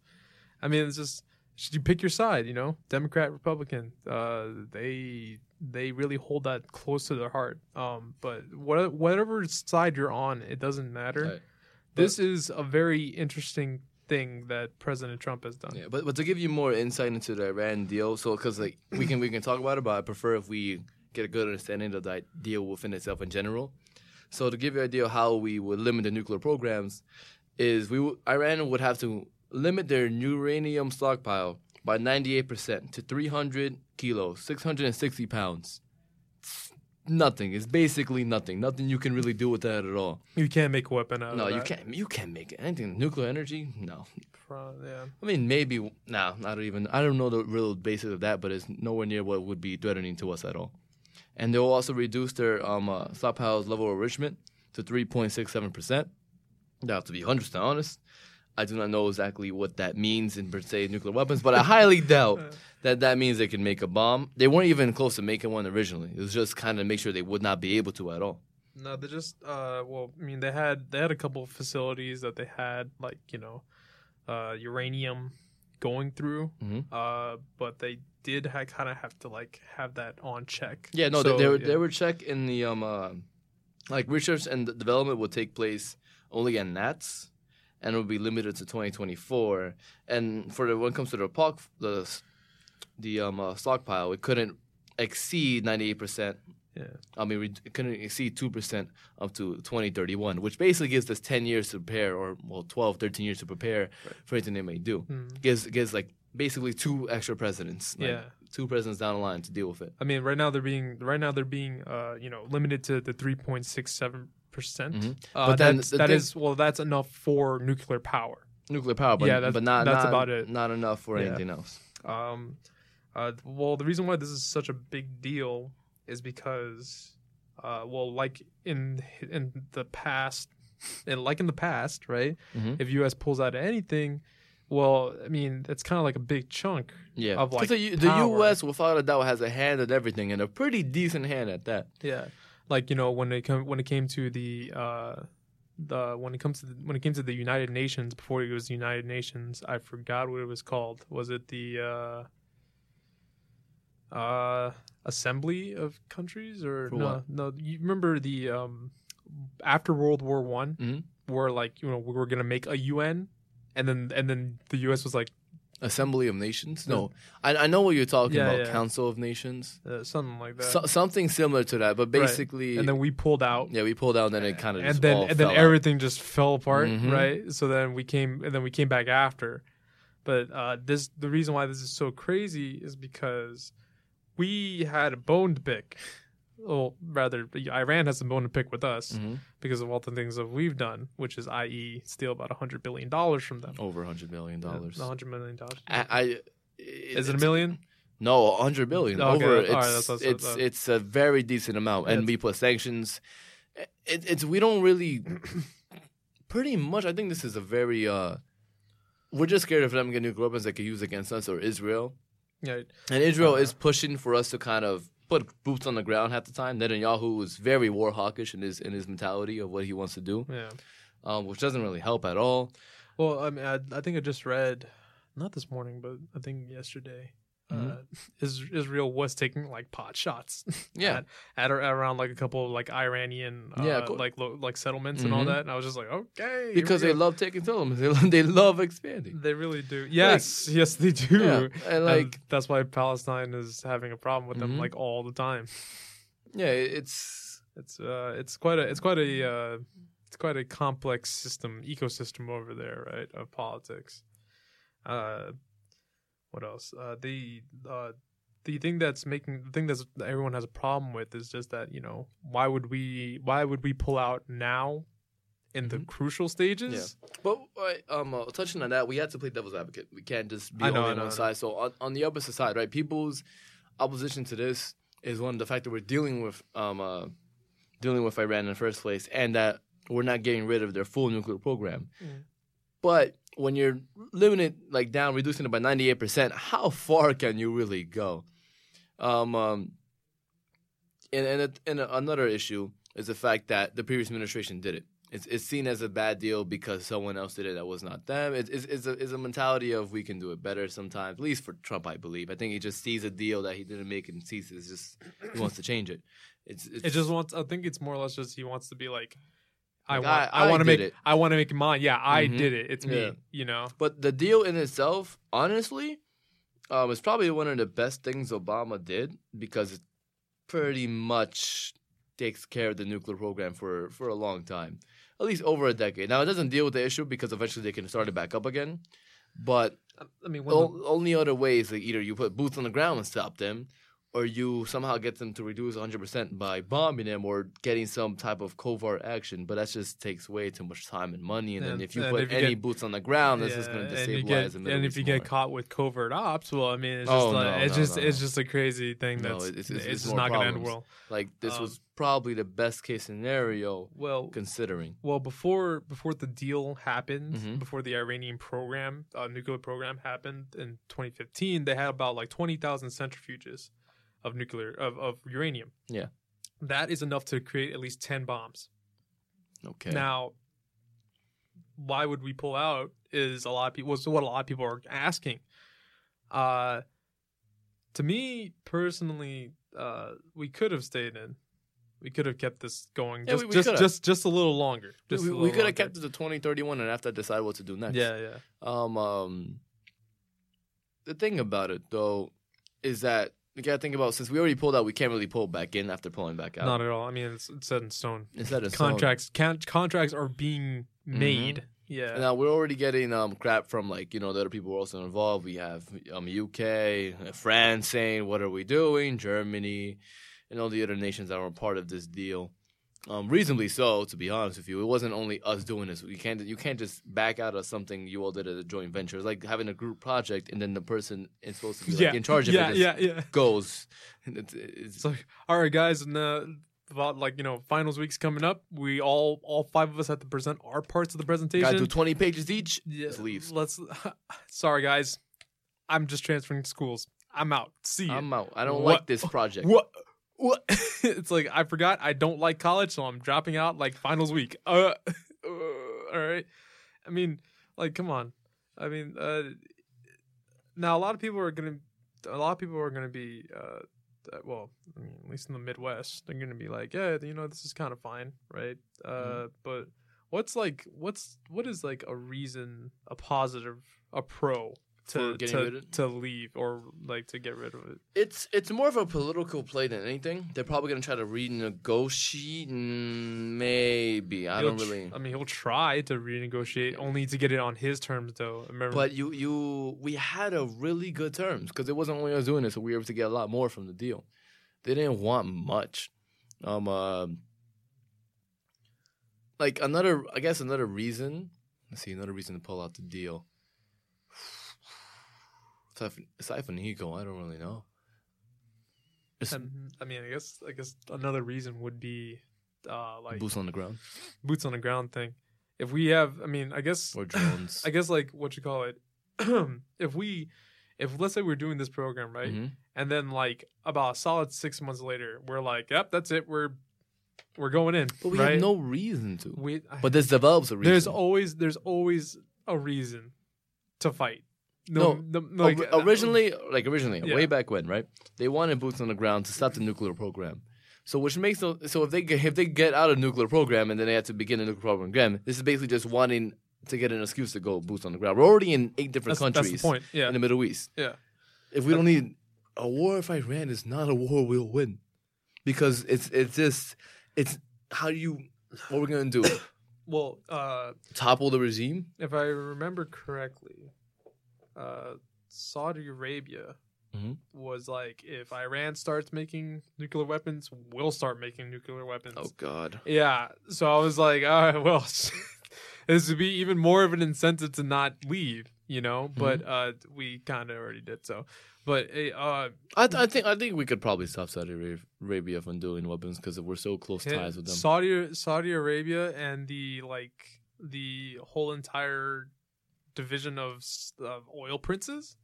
I mean, it's just should you pick your side? You know, Democrat, Republican. Uh, they they really hold that close to their heart. Um, but what, whatever side you're on, it doesn't matter. Right. This is a very interesting thing that President Trump has done. Yeah, but but to give you more insight into the Iran deal, so because like we can we can talk about it, but I prefer if we get a good understanding of that deal within itself in general. So to give you an idea of how we would limit the nuclear programs, is we w- Iran would have to limit their uranium stockpile by 98% to 300 kilos, 660 pounds. It's nothing. It's basically nothing. Nothing you can really do with that at all. You can't make a weapon out No, of it. No, you can't. You can't make anything. Nuclear energy? No. Yeah. I mean, maybe. No, I don't even. I don't know the real basis of that, but it's nowhere near what would be threatening to us at all. And they'll also reduce their um, uh, stockpiles level of enrichment to 3.67 percent. Now, to be 100 percent honest, I do not know exactly what that means in per se nuclear weapons, but I highly doubt that that means they can make a bomb. They weren't even close to making one originally. It was just kind of make sure they would not be able to at all. No, they just uh well, I mean they had they had a couple of facilities that they had like, you know, uh uranium going through. Mhm. Uh but they did ha- kind of have to like have that on check. Yeah, no, So, they, they were yeah. they were check in the um uh, like research and the development would take place only at Natanz, and it would be limited to 2024. And for the when it comes to the POC, the the um uh, stockpile, it couldn't exceed 98 percent. Yeah. I mean, we- couldn't exceed two percent up to 2031, which basically gives us 10 years to prepare, or well, 12, 13 years to prepare for anything they may do. Mm. Gives gives like basically two extra presidents. like, Yeah. two presidents down the line to deal with it. I mean, right now they're being right now they're being uh you know limited to the three point six seven percent. Mhm. Uh, But then that's, the that thing- is well that's enough for nuclear power. nuclear power, but, Yeah, that's- but not that's not, about it. Not enough for Yeah. anything else. Um, uh, well, the reason why this is such a big deal is because, uh, well, like in in the past, and like in the past, right? Mhm. If U.S. pulls out of anything, well, I mean, it's kind of like a big chunk. Yeah, Of, 'Cause like, the, U- the. U.S. without a doubt has a hand at everything, and a pretty decent hand at that. Yeah, like you know when it come when it came to the uh, the when it comes to the, when it came to the United Nations before it was the United Nations, I forgot what it was called. Was it the uh, uh, Assembly of Countries or For no? what? No, you remember the um, after World War One, Mhm. where like you know we were gonna make a UN, and then and then the U.S. was like Assembly of Nations? No, I, I know what you're talking Yeah, about. yeah. Council of Nations, uh, something like that, so, something similar to that, but Right. basically, and then we pulled out. yeah, we pulled out, and then it kind of and then and then everything just fell apart, Mhm. right? So then we came and then we came back after. But uh, this the reason why this is so crazy is because we had a bone to pick. Well, rather, Iran has a bone to pick with us hmm because of all the things that we've done, which is, i.e., steal about a hundred billion dollars from them. over hundred million dollars. A hundred million dollars. I, I Is it a million? No, a hundred billion. Okay, Over, it's right, that's- that's- it's that's- it's a very decent amount, and we put sanctions. It, it's we don't really, pretty much. I think this is a very. uh We're just scared of them getting nuclear weapons they could use against us or Israel, Yeah, and Israel Uh-huh. is pushing for us to kind of put boots on the ground half the time. Netanyahu is very war hawkish in his in his mentality of what he wants to do, yeah. um, which doesn't really help at all. Well, I mean, I, I think I just read, not this morning, but I think yesterday, uh, Mhm. is, Israel was taking like pot shots. Yeah. at, at, around like a couple of like Iranian, uh, Yeah, like lo- like settlements and all Mhm. that, and I was just like, okay, Because they love taking settlements, they love, they love expanding. they really do. Yes, yes, they do. Yeah, and And like that's why Palestine is having a problem with them Mhm. like all the time. yeah, it's It's uh, it's quite a, it's quite a, uh, it's quite a complex system, ecosystem over there, right? Of politics. Uh, what else? Uh, the uh, the thing that's making the thing that's that everyone has a problem with is just that you know why would we why would we pull out now in the Mhm. crucial stages? Yeah. But right, um, uh, touching on that, we have to play devil's advocate. We can't just be I know, only on one side. So on, on the opposite side, right? People's opposition to this is one the fact that we're dealing with um uh, dealing with Iran in the first place, and that we're not getting rid of their full nuclear program. Mm. But when you're limiting it like down, reducing it by ninety eight percent, how far can you really go? Um, um and and, and another issue is the fact that the previous administration did it. It's, it's seen as a bad deal because someone else did it that was not them. It's, it's, it's, a, it's a mentality of we can do it better sometimes, at least for Trump, I believe. I think he just sees a deal that he didn't make and sees it's just he wants to change it. It's, it's It just wants. I think it's more or less just he wants to be like. I Like, want. I- I, I want to make. it. I want to make mine. Yeah, I Mhm. did it. It's me. Yeah. You know. But the deal in itself, honestly, um, is probably one of the best things Obama did because it pretty much takes care of the nuclear program for, for a long time, at least over a decade. Now, it doesn't deal with the issue because eventually they can start it back up again. But I mean, the only other way is like either you put boots on the ground and stop them, or you somehow get them to reduce 100% by bombing them or getting some type of covert action. But that just takes way too much time and money. And, then if you put if you any get- boots on the ground, that's yeah, just going to and destabilize get, the Middle and if you get caught with covert ops, well, I mean, it's just Oh, like, no, it's no, just no. it's just a crazy thing that's it's- it's, it's- it's just not going to end well. Like this Um, was probably the best case scenario Well, considering. well, before before the deal happened, Mhm. before the Iranian program, uh, nuclear program happened in 2015, they had about like 20,000 centrifuges of nuclear of, of uranium. Yeah. that is enough to create at least 10 bombs. Okay. Now, why would we pull out? Is a lot of people was what a lot of people are asking. Uh, to me personally, uh, we could have stayed in. We could have kept this going Yeah, just we- we just, could've. just just a little longer. Just we, we could have kept it to 2031 and after decide what to do next. Yeah, yeah. Um, um, the thing about it though is that you gotta think about since we already pulled out, we can't really pull back in after pulling back out. Not at all. I mean, it's, it's set in stone. Instead of Contracts, can, contracts are being made. Yeah. Now we're already getting um crap from like you know the other people who are also involved. We have um UK, France saying what are we doing, Germany, and all the other nations that were part of this deal. Um, reasonably so, to be honest with you. It wasn't only us doing this. You can't you can't just back out of something you all did as a joint venture. It's like having a group project and then the person is supposed to be like, yeah. in charge of yeah, it yeah, yeah. goes. It's, it's, It's like, all right, guys, and uh, about like you know, finals week's coming up. We all, all five of us have to present our parts of the presentation. gotta do twenty pages each. Yeah, leaves. Let's. Sorry, guys. I'm just transferring schools. I'm out. See you. I'm out. I don't What- like this project. What? What? it's like I forgot I don't like college, so I'm dropping out like finals week. Uh, uh, all right. I mean, like, come on. I mean, uh, now a lot of people are gonna, a lot of people are gonna be, uh, uh, well, I mean, at least in the Midwest, they're gonna be like, yeah, you know, this is kind of fine, right? Uh, Mm-hmm. but what's like, what's what is like a reason, a positive, a pro to For getting rid to, of to leave or like to get rid of it? It's it's more of a political play than anything. They're probably gonna try to renegotiate. Maybe I He'll don't tr- really. I mean, he'll try to renegotiate, only to get it on his terms, though. Remember, But you you we had a really good terms because it wasn't only us doing it, so we were able to get a lot more from the deal. They didn't want much. Um, uh, like another, I guess another reason. Let's see, another reason to pull out the deal. Aside from- Aside from Nico, I don't really know. It's And, I mean, I guess, I guess another reason would be, uh, like boots on the ground boots on the ground thing. If we have, I mean, I guess, or drones. I guess, like what you call it. if we, if let's say we're doing this program right, Mhm. and then like about a solid six months later, we're like, yep, that's it, we're, we're going in, But we right? have no reason to. we, But this develops a reason. there's always, there's always a reason to fight. No, no, like, Ori- originally, like originally, Yeah. way back when, right? They wanted boots on the ground to stop the nuclear program. So which makes no, so if they get, if they get out of nuclear program and then they have to begin a nuclear program again, this is basically just wanting to get an excuse to go boots on the ground. We're already in eight different that's, countries that's the. Yeah, in the Middle East. yeah. If we don't need a war if Iran is not a war we'll win, because it's it's just it's how do you what we're gonna do Well, uh, topple the regime? if I remember correctly, uh, Saudi Arabia Mhm. was like, if Iran starts making nuclear weapons, we'll start making nuclear weapons. Oh God. Yeah. So I was like, all right, well, this would be even more of an incentive to not leave, you know. But uh, we kind of already did so. But uh, I, th- I think I think we could probably stop Saudi Arabia from doing weapons because we're so close ties with them. Saudi Saudi Arabia and the like the whole entire division of, oil princes.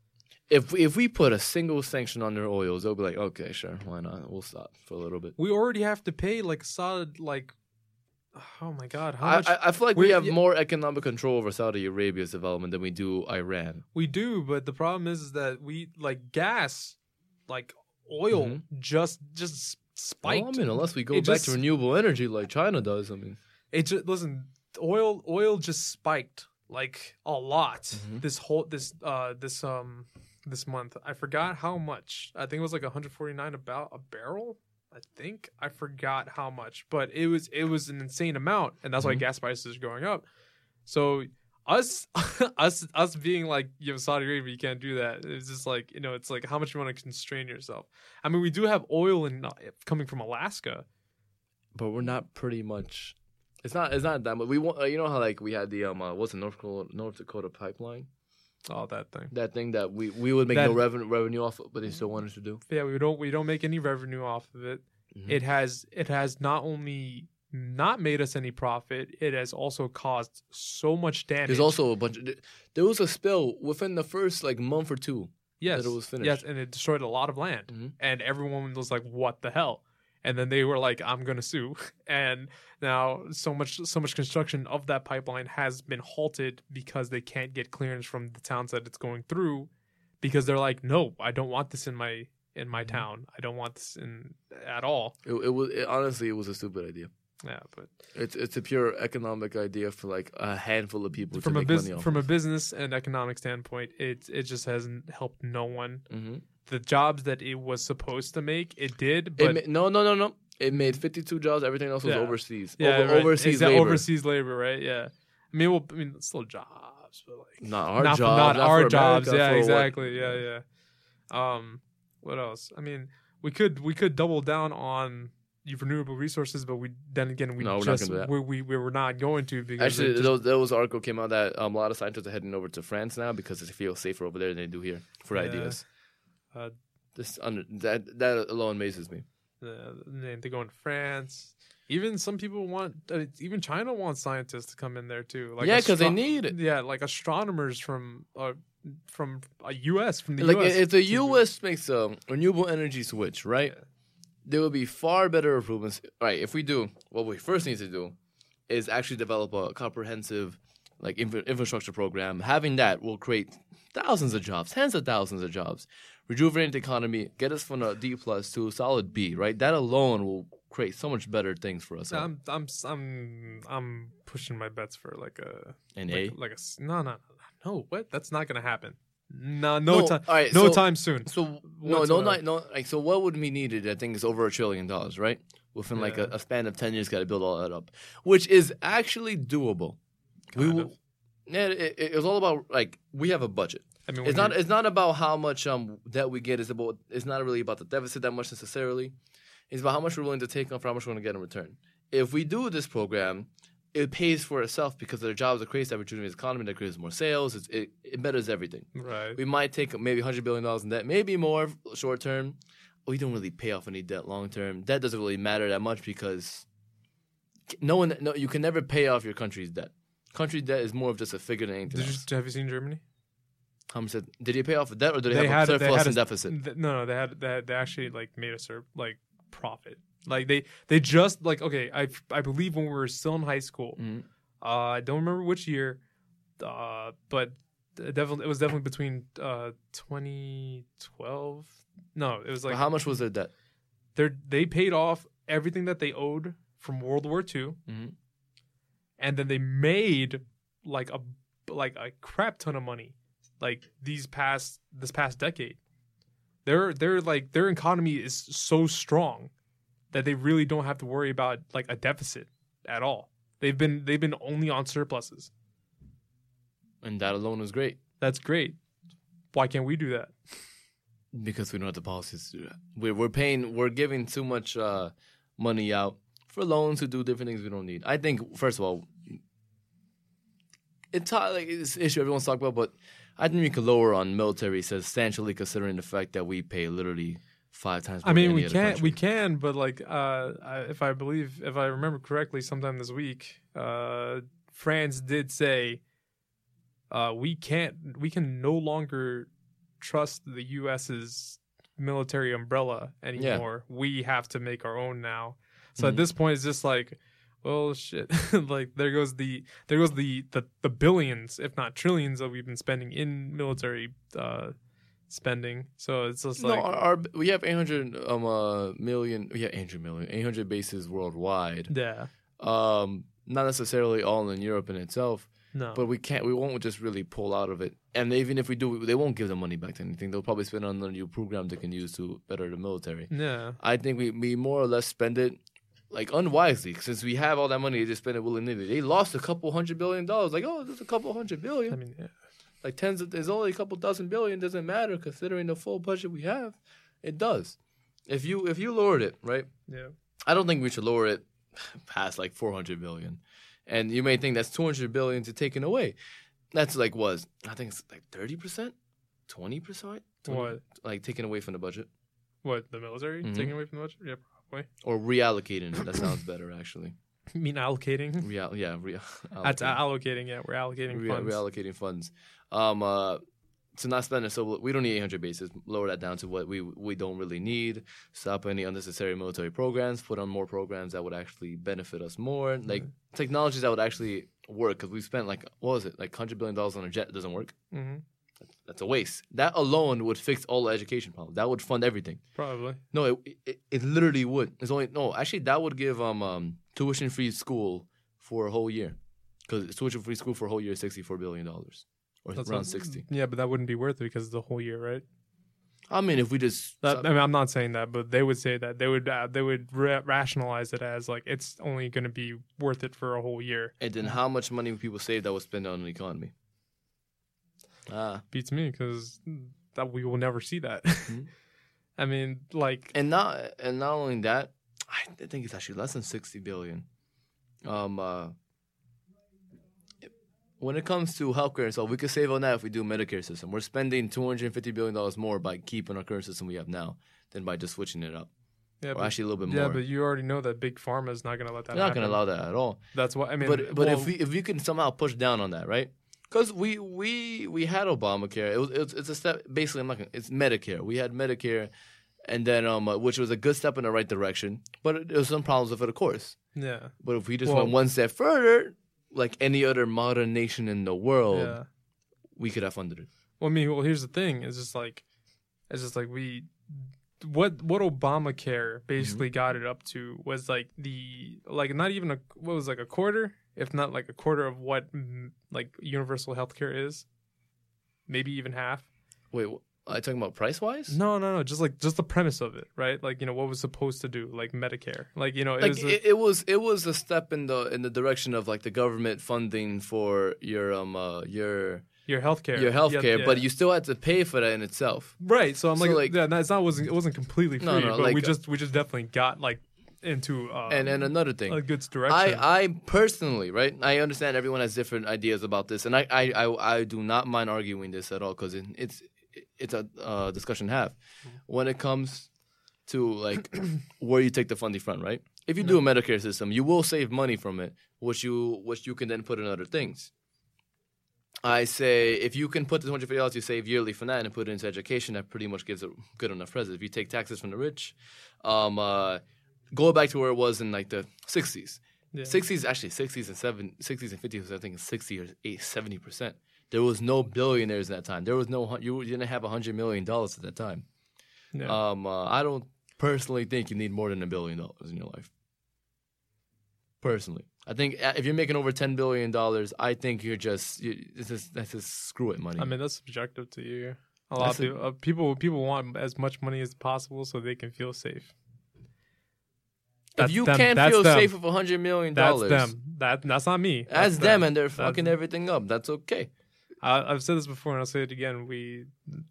if if we put a single sanction on their oils, they'll be like, okay, sure, why not? We'll stop for a little bit. We already have to pay like solid like. Oh my god! How I, much I, I feel like we- we have yeah. more economic control over Saudi Arabia's development than we do Iran. we do, but the problem is, is that we like gas, like oil, Mhm. just just spiked. Well, I mean, unless we go It back just- to renewable energy like China does, I mean, it just listen oil oil just spiked like a lot Mhm. this whole this uh this um this month. I forgot how much. I think it was like 149 about a barrel i think. I forgot how much but it was it was an insane amount and that's why Mhm. gas prices are going up. So us us us being like you know Saudi Arabia you can't do that. It's just like you know it's like how much you want to constrain yourself? I mean we do have oil in coming from Alaska. But we're not pretty much it's not it's not that much we want uh, you know how like we had the um uh, what's the North Dakota North Dakota pipeline? Oh that thing. That thing that we we would make That- no revenue revenue off of, but they still wanted to do? Yeah we don't we don't make any revenue off of it. Mhm. it has it has not only not made us any profit it has also caused so much damage. There's also a bunch of there was a spill within the first like month or two yes. that it was finished. Yes and it destroyed a lot of land. Mhm. and everyone was like what the hell and then they were like i'm gonna sue. And now so much so much construction of that pipeline has been halted because they can't get clearance from the towns that it's going through because they're like no i don't want this in my in my Mhm. town. I don't want this in at all. It, it was it, honestly it was a stupid idea. Yeah but it's it's a pure economic idea for like a handful of people from to a make bus- from a business and economic standpoint it it just hasn't helped no one. Mm-hmm. The jobs that it was supposed to make it did but It ma- no, no, no, no. It made 52 jobs. Everything else was Yeah. overseas. Yeah, Over- right. overseas labor. Overseas labor, right? Yeah. I mean, well, I mean, it's still jobs, but like Not our not, jobs. not not our jobs. America, yeah, for what- exactly. Yeah, yeah. Um, what else? I mean, we could we could double down on renewable resources, but we then again we No, we're not just we, we we were not going to because Actually, just- those, those article came out that um, a lot of scientists are heading over to France now because they feel safer over there than they do here for Yeah. ideas. Uh, this under, that that alone amazes me. uh, they go in France. Even some people want, uh, even China wants scientists to come in there too. Like yeah, because they need it. Yeah, like astronomers from uh, from a U.S. from the Like U.S. if the U.S. makes a renewable energy switch, right? Yeah. There will be far better improvements. Right, if we do what we first need to do is actually develop a comprehensive like infra- infrastructure program. Having that will create thousands of jobs, tens of thousands of jobs, rejuvenate the economy, get us from a D plus to a solid B. Right, that alone will create so much better things for us. I'm I'm I'm I'm pushing my bets for like a An like, A. like a no no no what that's not gonna happen. No no, time all right, no so- time soon. So no, no, not, no. Like, so what would be needed? I think is over a trillion dollars, right? Within like a, a span of ten years, got to build all that up, which is actually doable. we will. Yeah, it, it, it's all about like we have a budget. I mean, It's not. It's not about how much um debt we get. It's about. It's not really about the deficit that much necessarily. It's about how much we're willing to take on for how much we're going to get in return. If we do this program, it pays for itself because the jobs it creates that rejuvenates the economy, that creates more sales. It's, it it betters everything right. we might take maybe hundred billion dollars in debt, maybe more short term. We don't really pay off any debt long term. Debt doesn't really matter that much because no one, no, you can never pay off your country's debt. Country debt is more of just a figure than anything you, have you seen Germany? How much said, did he pay off a debt or did he, They have had- a surplus had and a- deficit? Th- no, no, they had they, had, they actually like made a sur- like profit. Like they they just like okay, I I believe when we were still in high school, Mhm. uh, I don't remember which year, uh, but definitely it was definitely between uh 2012. No, it was But like how much was their debt? they they paid off everything that they owed from World War II, Mhm. and then they made like a like a crap ton of money, like these past this past decade. Their their like their economy is so strong that they really don't have to worry about like a deficit at all. They've been they've been only on surpluses. And that alone is great That's great. Why can't we do that? because we don't have the policies to do that. We're, we're paying, we're giving too much uh, money out for loans to do different things we don't need. I think, first of all, it's like it's an issue everyone's talking about, but I think we could lower on military substantially, considering the fact that we pay literally five times. More I mean, than we can we can, but like uh, I, if I believe if I remember correctly, sometime this week, uh, France did say uh, we can't we can no longer trust the U.S.'s military umbrella anymore. We have to make our own now. So at Mhm. this point, it's just like. Well, shit! like there goes the there goes the, the the billions, if not trillions, that we've been spending in military uh, spending. So it's just no, like our, our we have 800 um uh, million, yeah, 800 million, 800 bases worldwide. yeah, Um, not necessarily all in Europe in itself. no, But we can't. We won't just really pull out of it. And even if we do, they won't give the money back to anything. They'll probably spend on a new program they can use to better the military. yeah. I think we, we more or less spend it like unwisely since we have all that money they just spend it willy nilly. They lost a couple hundred billion dollars. Like oh, there's a couple hundred billion. I mean, yeah. like tens of there's only a couple dozen billion doesn't matter considering the full budget we have. It does. If you if you lowered it right, yeah. I don't think we should lower it past like 400 billion. And you may think that's 200 billion to taken away. That's like was I think it's like 30 percent, 20 percent. What? Like taken away from the budget What the military Mhm. taking away from the budget? Yeah, or reallocating. That sounds better actually. You mean allocating? Real, yeah, real. That's allocating. Yeah, we're allocating Re- funds. reallocating funds. Um, uh, to not spend it, so we don't need 800 bases. Lower that down to what we we don't really need. Stop any unnecessary military programs. Put on more programs that would actually benefit us more. Like technologies that would actually work. Because we spent like what was it, like 100 billion dollars on a jet that doesn't work. hmm That's a waste. That alone would fix all the education problems. That would fund everything. Probably. No, it, it it literally would. It's only no. Actually, that would give um um tuition free school for a whole year. Because tuition free school for a whole year is 64 billion dollars or That's around 60. Yeah, but that wouldn't be worth it because it's the whole year, right? I mean, if we just That, I mean, I'm not saying that, but they would say that they would uh, they would ra- rationalize it as like it's only going to be worth it for a whole year. and then how much money would people save that would spend on the economy? Ah, Beats me because that we will never see that. Mhm. I mean, like and not and not only that, I think it's actually less than 60 billion. Um, uh, when it comes to healthcare, and so we could save on that if we do a Medicare system. We're spending 250 billion dollars more by keeping our current system we have now than by just switching it up, yeah, or but, actually a little bit yeah, more. Yeah, but you already know that big pharma is not going to let that. They're not going to allow that at all. That's why I mean. but but well, if we if we can somehow push down on that, right? Because we we we had Obamacare. It was it's, it's a step. Basically, I'm not. Gonna, it's Medicare. We had Medicare, and then um, uh, which was a good step in the right direction. But there was some problems with it, of course. yeah, But if we just Well- went one step further, like any other modern nation in the world, yeah. we could have funded it. Well, I mean, well, here's the thing: it's just like, it's just like we, what what Obamacare basically got it up to was like the like not even a what was like a quarter, if not like a quarter of what mm, like universal healthcare is, maybe even half. Wait, are you talking about price wise? No, no, no, just like just the premise of it, right? Like you know what was supposed to do, like Medicare, like you know it Like was a- it, it was, it was a step in the in the direction of like the government funding for your um uh, your your healthcare, your healthcare, Yeah, but you still had to pay for that in itself. Right. So I'm So, like, like- yeah, it's not wasn't it wasn't completely free, No, no, but like, we uh, just we just definitely got like into uh, And and another thing, a good direction. I, I personally, right? I understand everyone has different ideas about this, and I, I, I, I do not mind arguing this at all because it, it's it's a uh, discussion to have when it comes to like where you take the funding from, right? If you do a Medicare system, you will save money from it, which you which you can then put in other things. I say if you can put the two hundred fifty dollars you save yearly from that and put it into education, that pretty much gives a good enough present. If you take taxes from the rich, um, uh, go back to where it was in like the sixties. Yeah. 60s actually 60s and 7 60s and 50s I think it's 60 or 8, 70 percent there was no billionaires in that time there was no you didn't have a hundred million dollars at that time Yeah. um uh, I don't personally think you need more than a billion dollars in your life personally I think uh, if you're making over 10 billion dollars I think you're just you, this is that's just screw it money I mean, that's subjective to you. A lot of That's a- people, uh, people people want as much money as possible so they can feel safe. If you them. can't That's feel them. safe with a hundred million That's dollars them. That that's not me. that's them and they're fucking That's- everything up that's okay I, I've said this before and I'll say it again. We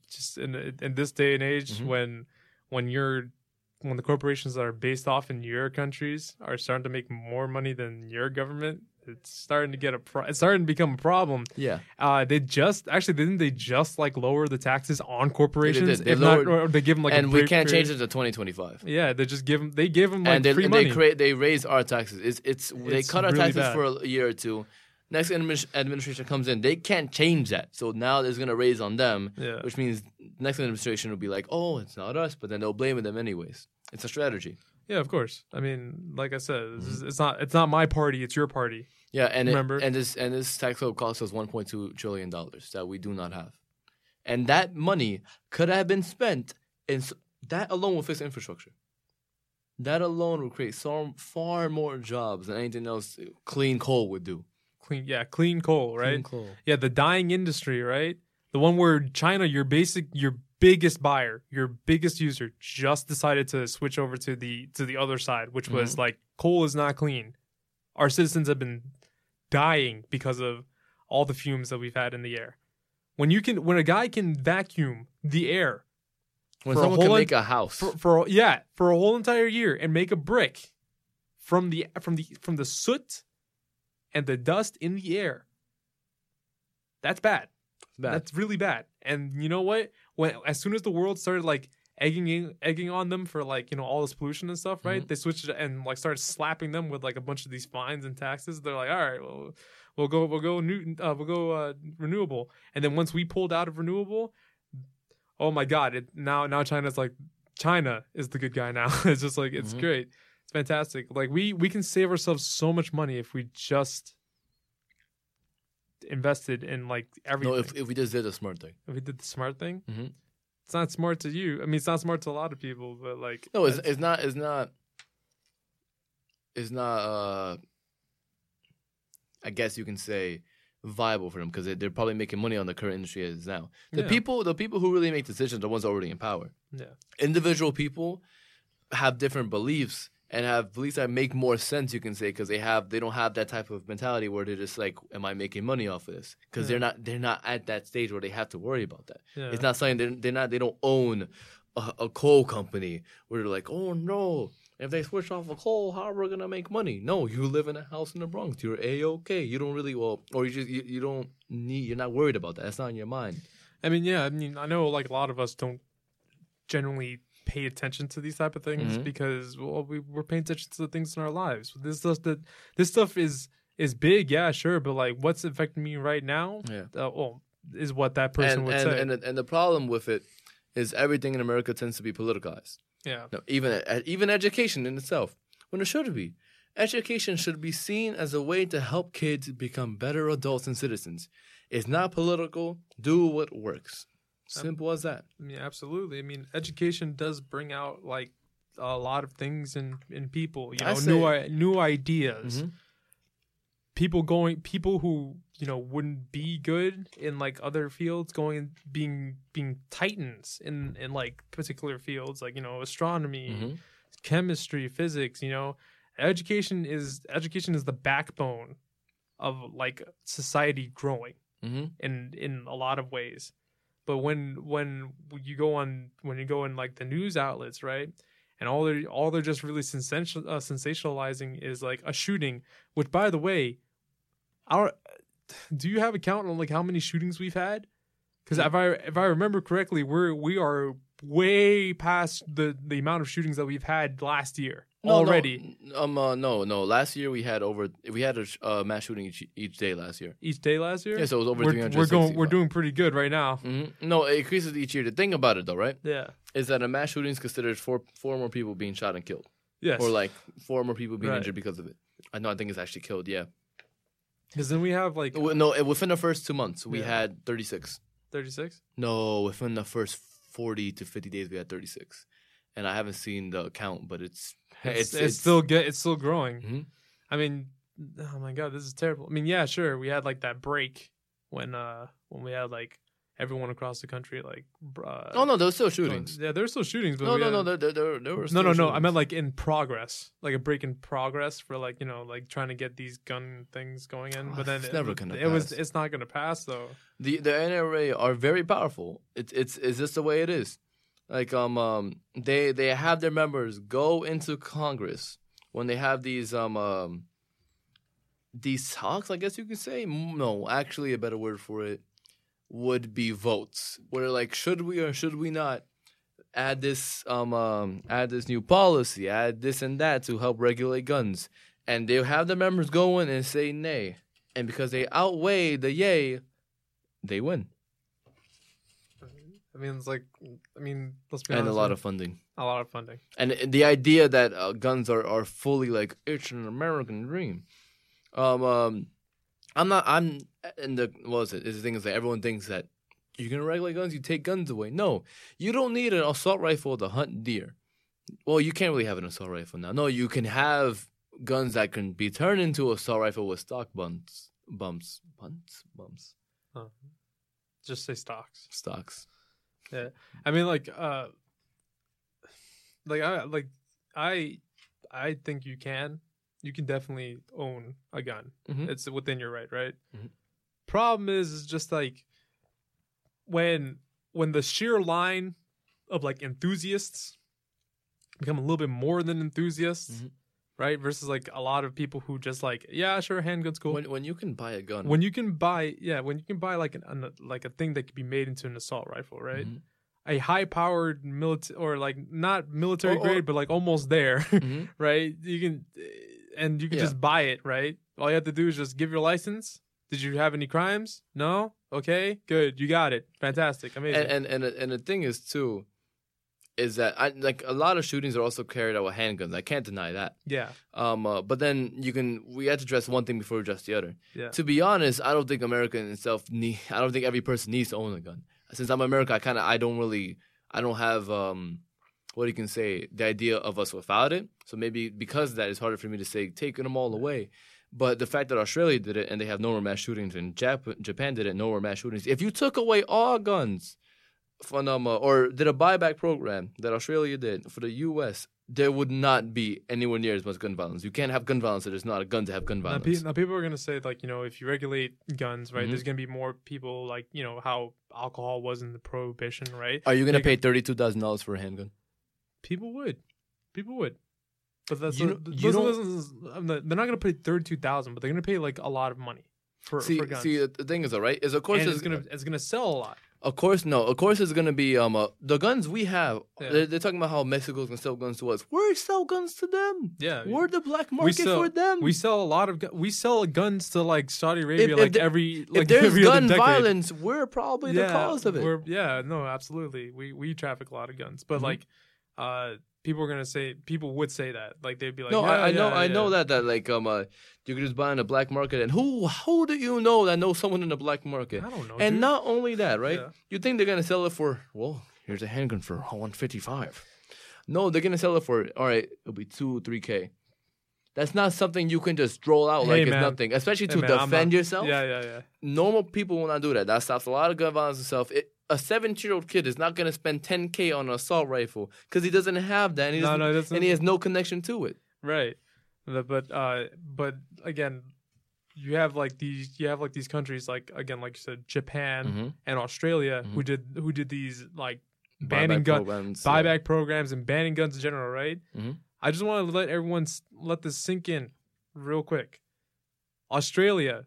just in in this day and age Mhm. when when you're when the corporations that are based off in your countries are starting to make more money than your government, it's starting to get a pro- it's starting to become a problem. yeah Uh, they just actually didn't they just like lower the taxes on corporations? did. They if not, lowered- or they give them like a and we can't change it to 2025 Yeah, they just give them. They give them like and they, free and money. they create they raise our taxes. It's it's they It's cut our really taxes bad. for a year or two. Next adminis- administration comes in, they can't change that. So now there's gonna raise on them, yeah, which means next administration will be like, oh, it's not us, but then they'll blame them anyways. It's a strategy. Yeah, of course. I mean, like I said, it's, mm-hmm. it's not it's not my party. It's your party. Yeah, and Remember? it, and this and this tax code costs us 1.2 trillion dollars that we do not have, and that money could have been spent in that alone will fix infrastructure. That alone will create so far more jobs than anything else clean coal would do. Clean, yeah, clean coal, right? Clean coal. Yeah, the dying industry, right? The one where China, you're basic, you're biggest buyer, your biggest user, just decided to switch over to the to the other side, which was mm-hmm. like coal is not clean. Our citizens have been dying because of all the fumes that we've had in the air. When you can, when a guy can vacuum the air When For a someone can whole make a house, for, for yeah for a whole entire year and make a brick from the from the from the soot and the dust in the air, that's bad. bad. That's really bad. And you know what? When as soon as the world started like egging in, egging on them for like you know all this pollution and stuff, right? Mhm. They switched it and like started slapping them with like a bunch of these fines and taxes. They're like, all right, well, we'll go, we'll go new, uh, we'll go uh, renewable. And then once we pulled out of renewable, oh my god! It now now China's like China is the good guy now. it's just like it's Mhm. great. It's fantastic. Like we we can save ourselves so much money if we just invested in like everything. no, if, if we just did a smart thing. If we did the smart thing, Mhm. it's not smart to you. I mean, it's not smart to a lot of people, but like, No, it's it's not it's not it's not uh I guess you can say viable for them because they're probably making money on the current industry as now. The Yeah. people the people who really make decisions are the ones already in power. yeah, Individual people have different beliefs and have beliefs that make more sense you can say because they have they don't have that type of mentality where they're just like am i making money off of this because Yeah. they're not they're not at that stage where they have to worry about that yeah. it's not something they're, they're not they don't own a, a coal company where they're like, oh no, if they switch off of coal, how are we gonna make money? No, you live in a house in the Bronx, you're a okay. You don't really well, or you just you, you don't need, you're not worried about that. That's not in your mind. I mean, yeah. I mean, I know like a lot of us don't generally pay attention to these type of things Mhm. because well, we, we're paying attention to the things in our lives. This stuff that this stuff is is big, yeah, sure, but like what's affecting me right now, Yeah. uh, well, is what that person and would and, say. and the- and the problem with it is everything in America tends to be politicized. yeah, No, even even education in itself, when it should be. Education should be seen as a way to help kids become better adults and citizens. It's not political. Do what works. Simple as that. I mean, absolutely. I mean, education does bring out like a lot of things in in people. You know, new say- i- new ideas. Mhm. People going, people who you know wouldn't be good in like other fields, going being being titans in in like particular fields, like you know astronomy, Mhm. chemistry, physics. You know, education is education is the backbone of like society growing Mhm. in in a lot of ways but when when you go on when you go in like the news outlets right and all they're all they're just really sensational, uh, sensationalizing is like a shooting which by the way our do you have a count on like how many shootings we've had? Because if i if i remember correctly we're we are way past the the amount of shootings that we've had last year No, no, already n- um, uh, no, no. Last year we had over we had a sh- uh, mass shooting each, each day last year. each day last year Yeah, so it was over we're, 360. we're going we're doing pretty good right now hmm No, it increases each year. The thing about it though, right, yeah is that a mass shooting is considered four four more people being shot and killed, yes or like four more people being Right. injured because of it. I know. I think it's actually killed. Yeah. because then we have like No, within the first two months we Yeah. had 36. 36 No, within the first 40 to 50 days we had 36, and I haven't seen the account, but it's it's, it's, still get it's still growing. Mhm. I mean, oh my god, this is terrible. I mean, yeah, sure, we had like that break when uh when we had like everyone across the country like. Uh, Oh no, there was still shootings. Yeah, there's still shootings, but No, no, had- no, there, there, there, there were no, no, no. I meant like in progress, like a break in progress for like you know like trying to get these gun things going in. Oh, But then it's it, never gonna It was. It's not gonna pass though. the the NRA are very powerful. It's it's is this the way it is. Like um um they they have their members go into Congress when they have these um um these talks. I guess you could say no. Actually, a better word for it would be votes. Where like should we or should we not add this um um add this new policy, add this and that to help regulate guns, and they'll have the members go in and say nay, and because they outweigh the yay, they win. I mean, it's like, I mean, let's be and a lot of funding. a lot of funding. And the idea that uh, guns are, are fully like it's an American dream. Um, um, I'm not. I'm in the what is it? Is the thing is that everyone thinks that you're gonna regulate guns, you take guns away. No, you don't need an assault rifle to hunt deer. Well, you can't really have an assault rifle now. No, you can have guns that can be turned into assault rifle with stock bumps, bumps, bumps, bumps, Just say stocks. stocks. I mean, like, uh, like I like I I think you can. You can definitely own a gun. Mhm. It's within your right, right? Mhm. Problem is, is just like when when the sheer line of like enthusiasts become a little bit more than enthusiasts, Mhm. Right? Versus like a lot of people who just like, yeah, sure, handguns cool. When when you can buy a gun, when you can buy yeah when you can buy like an, an like a thing that could be made into an assault rifle right Mhm. a high powered military or like not military Or- or- grade but like almost there Mhm. right you can and you can Yeah. just buy it right all you have to do is just give your license did you have any crimes no okay good you got it fantastic amazing and and and, and the thing is too, is that I like a lot of shootings are also carried out with handguns. I can't deny that. yeah Um, uh, but then you can we have to address one thing before we address the other. yeah To be honest, I don't think America in itself need. I don't think every person needs to own a gun. Since I'm America, I kind of I don't really I don't have um what you can say the idea of us without it. So maybe because of that, it's harder for me to say taking them all away. But the fact that Australia did it and they have no more mass shootings, and Jap- Japan did it, no more mass shootings. If you took away all guns from uh, or did a buyback program that Australia did for the U.S., there would not be anywhere near as much gun violence. You can't have gun violence. If there's not a gun to have gun now, violence. pe- now people are gonna say like you know if you regulate guns right Mhm. there's gonna be more people like you know how alcohol was in the prohibition right Are you gonna pay thirty-two thousand dollars for a handgun? People would, people would, but that's You you know- you don't- they're not going to pay thirty two thousand, but they're going to pay like a lot of money for, see, for guns. see, the the thing is, all right, is of course it's it's gonna it's gonna sell a lot. Of course, no. Of course, it's gonna be um uh, the guns we have. Yeah. They're, they're talking about how Mexico's gonna sell guns to us. We sell guns to them. Yeah, We're the black market sell- for them. we sell a lot of gu- we sell guns to like Saudi Arabia if like the- every like if there's every gun violence, we're probably the cause of it. We're, yeah, no, absolutely. We we traffic a lot of guns, but Mhm. like, uh, people are gonna say people would say that like they'd be like, no, yeah, I, I know, yeah, I know that that like um uh, you could just buy in the black market, and who who do you know that knows someone in the black market? I don't know, And dude. not only that, right? You think they're gonna sell it for? Well, here's a handgun for one fifty five. No, they're gonna sell it for. All right, it'll be two, three k. That's not something you can just roll out Hey, like it's nothing, especially Hey, to man, defend not- yourself. Yeah, yeah, yeah. Normal people will not do that. That stops a lot of gun violence and stuff. It, a 17 year old kid is not gonna spend 10k on an assault rifle because he doesn't have that, and he, No, no, and he has no connection to it. Right. But uh but again, you have like these you have like these countries like again like you said Japan Mhm. and Australia who Mhm. did who did these like banning Buyback gun programs, yeah. buyback programs and banning guns in general, right? Mhm. I just want to let everyone s- let this sink in real quick. Australia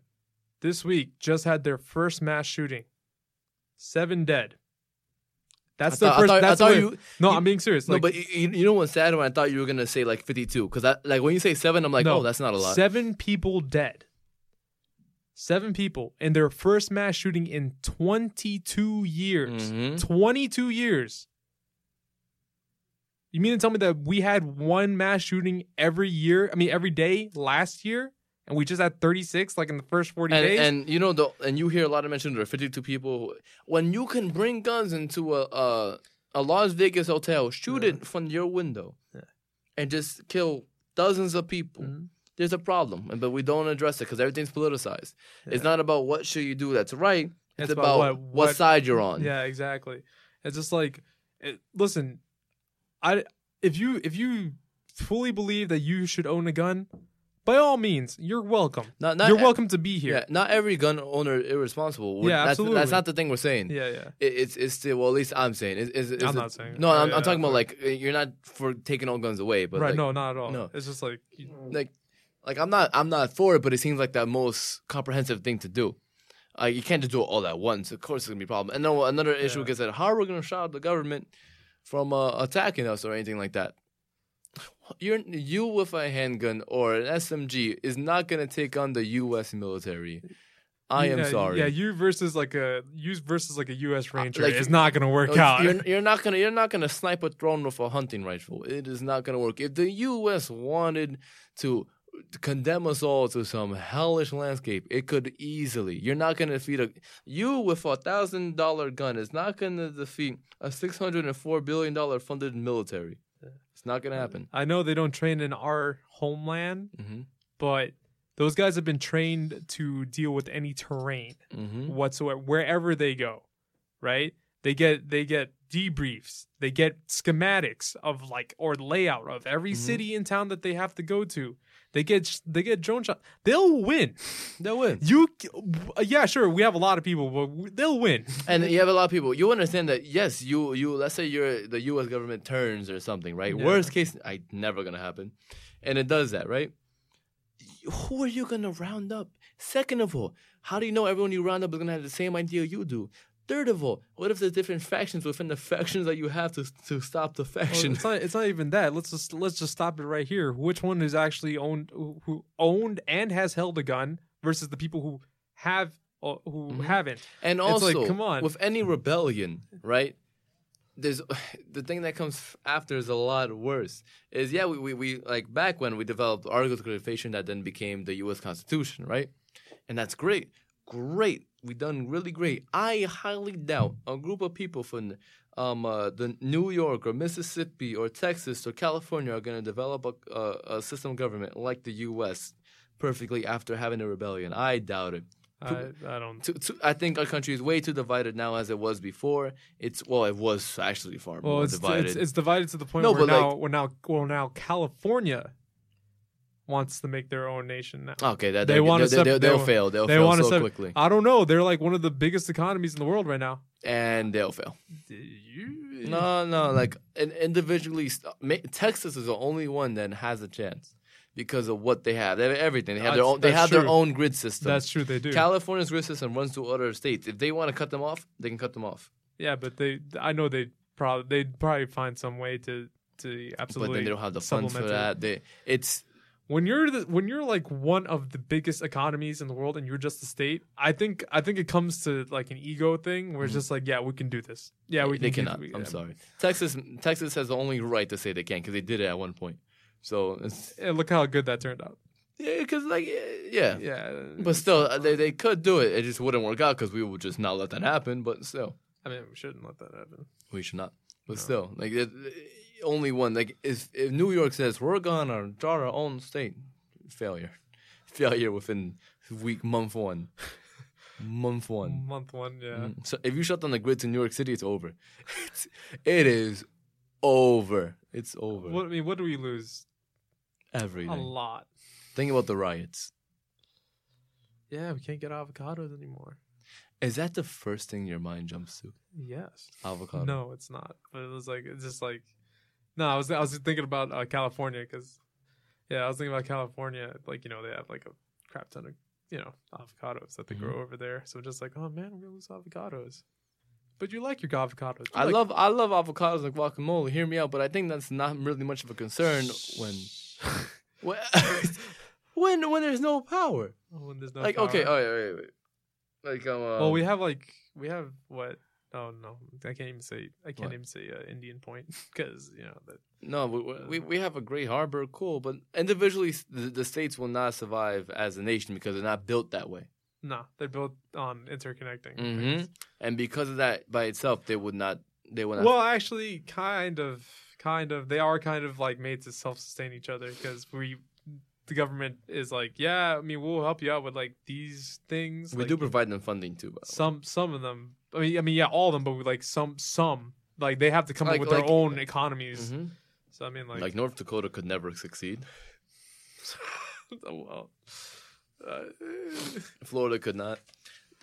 this week just had their first mass shooting. 7 dead. That's I the thought- I first thought- I that's thought you- No, you- I'm being serious. no, Like, but you, you know what's sad? When I thought you were gonna say like 52, because I like when you say seven, I'm like, No. oh, that's not a lot. Seven people dead. Seven people in their first mass shooting in 22 years. Mhm. 22 years. You mean to tell me that we had one mass shooting every year? I mean, every day last year, and we just had 36 like in the first 40 And, days? and you know the and you hear a lot of mention there are 52 people. When you can bring guns into a a, a Las Vegas hotel, shoot Yeah. it from your window, Yeah. and just kill dozens of people. Mhm. There's a problem, but we don't address it because everything's politicized. It's not about what should you do that's right. It's, It's about, about what, what- what- side you're on. Yeah, exactly. It's just like, it, listen, I if you if you fully believe that you should own a gun, by all means, you're welcome. Not, not you're e- welcome to be here. Yeah, not every gun owner irresponsible. We're- Yeah, that's, absolutely. That's not the thing we're saying. Yeah, yeah. It, it's it's still well, at least I'm saying. It's, it's, it's I'm a- not saying it. No, I'm, Yeah, I'm talking about like uh, you're not for taking all guns away, but right? like, no, not at all. no. It's just like like like I'm not I'm not for it, but it seems like the most comprehensive thing to do. Uh, you can't just do it all at once. Of course, it's gonna be a problem. And then another issue Yeah. gets at how are we gonna stop the government from uh, attacking us or anything like that. You're you with a handgun or an SMG is not gonna take on the U.S. military. I am sorry. Uh, Yeah, you versus like a you versus like a U.S. Ranger like- is not gonna work out. You're, you're not gonna you're not gonna snipe a drone with a hunting rifle. It is not gonna work. If the U.S. wanted to condemn us all to some hellish landscape, it could easily. You're not gonna defeat a you with a thousand dollar gun is not gonna defeat a six hundred and four billion dollar funded military. It's not gonna happen. I know they don't train in our homeland, hmm but those guys have been trained to deal with any terrain hmm whatsoever, wherever they go. Right? They get they get debriefs. They get schematics of like or layout of every Mhm. city in town that they have to go to. They get they get drone shot. They'll win. They'll win. You uh, yeah, sure. We have a lot of people, but they'll win. And you have a lot of people. You understand that? Yes, you you. Let's say you're the U.S. government turns or something, right? Yeah. Worst case, I never gonna happen, and it does that, right? Who are you gonna round up? Second of all, how do you know everyone you round up is gonna have the same idea you do? Third of all, what if there's different factions within the factions that you have to to stop the Well, faction? it's not. It's not even that. Let's just let's just stop it right here. Which one is actually owned, who, owned and has held a gun, versus the people who have uh, who Mhm. haven't? And It's like, also, come on. with any rebellion, right? There's the thing that comes after is a lot worse. Is yeah, we, we, we like back when we developed Articles of Confederation that then became the U.S. Constitution, right? And that's great, great. We done really great. I highly doubt a group of people from um, uh, the New York or Mississippi or Texas or California are going to develop a, a, a system of government like the U.S. perfectly after having a rebellion. I doubt it I, I don't. to, to, I think our country is way too divided now as it was before. It's well, it was actually far Well, more it's, divided. it's it's divided to the point No, where now like- where now well now California wants to make their own nation now. okay, that they they, wanna they, sep- they, they will fail. They'll they fail wanna so sep- quickly, I don't know. They're like one of the biggest economies in the world right now. and they'll fail. No, no, like and individually, Texas is the only one that has a chance because of what they have. They have everything. They have their own. They that's have their own grid system. That's true. They do. California's grid system runs through other states. If they want to cut them off, they can cut them off. yeah, but they. I know they probably they'd probably find some way to to absolutely. but then they don't have the funds for supplement it. that. They, it's when you're the, when you're like one of the biggest economies in the world and you're just a state i think i think it comes to like an ego thing where it's just like yeah we can do this yeah we Mm-hmm. they can cannot. we- I'm yeah. sorry. Texas, Texas has the only right to say they can because they did it at one point. So it's, Yeah, look how good that turned out yeah, because like yeah, yeah but still uh, they they could do it. It just wouldn't work out because we would just not let that happen. But still, i mean we shouldn't let that happen we should not. But No. still, like it, only one. Like if if New York says we're gonna draw our own state, failure, failure within week month one, month one. month one yeah Mm. So if you shut down the grids in New York City, it's over. It's, it is over. It's over. what i mean what do we lose Everything. a lot Think about the riots. yeah we can't get avocados anymore Is that the first thing your mind jumps to? yes Avocado. no it's not but it was like it's just like no i was i was thinking about uh, california because yeah i was thinking about california like you know they have like a crap ton of you know avocados that they Mhm. grow over there so just like oh man we're gonna lose avocados but you like your avocados You I like- love I love avocados and guacamole. Hear me out, but I think that's not really much of a concern when when when, when there's no power. Oh, when there's no like okay, oh wait, wait, wait. Like um, well we have like we have what oh no i can't even say i can't What? even say uh, indian point because you know that no, we, we we have a great harbor, cool, but individually the, the states will not survive as a nation because they're not built that way. no they're built on interconnecting Mhm. And because of that by itself, they would not. They would not. Well, actually, kind of, kind of. They are kind of like made to self-sustain each other because we, the government is like, yeah, I mean, we'll help you out with like these things. we like, do provide them funding too. The way. some, some of them. I mean, I mean, yeah, all of them, but with like some, some, like they have to come Like- up with like- their own economies. Mhm. So I mean, like, Like North Dakota could never succeed. oh, well, uh, Florida could not.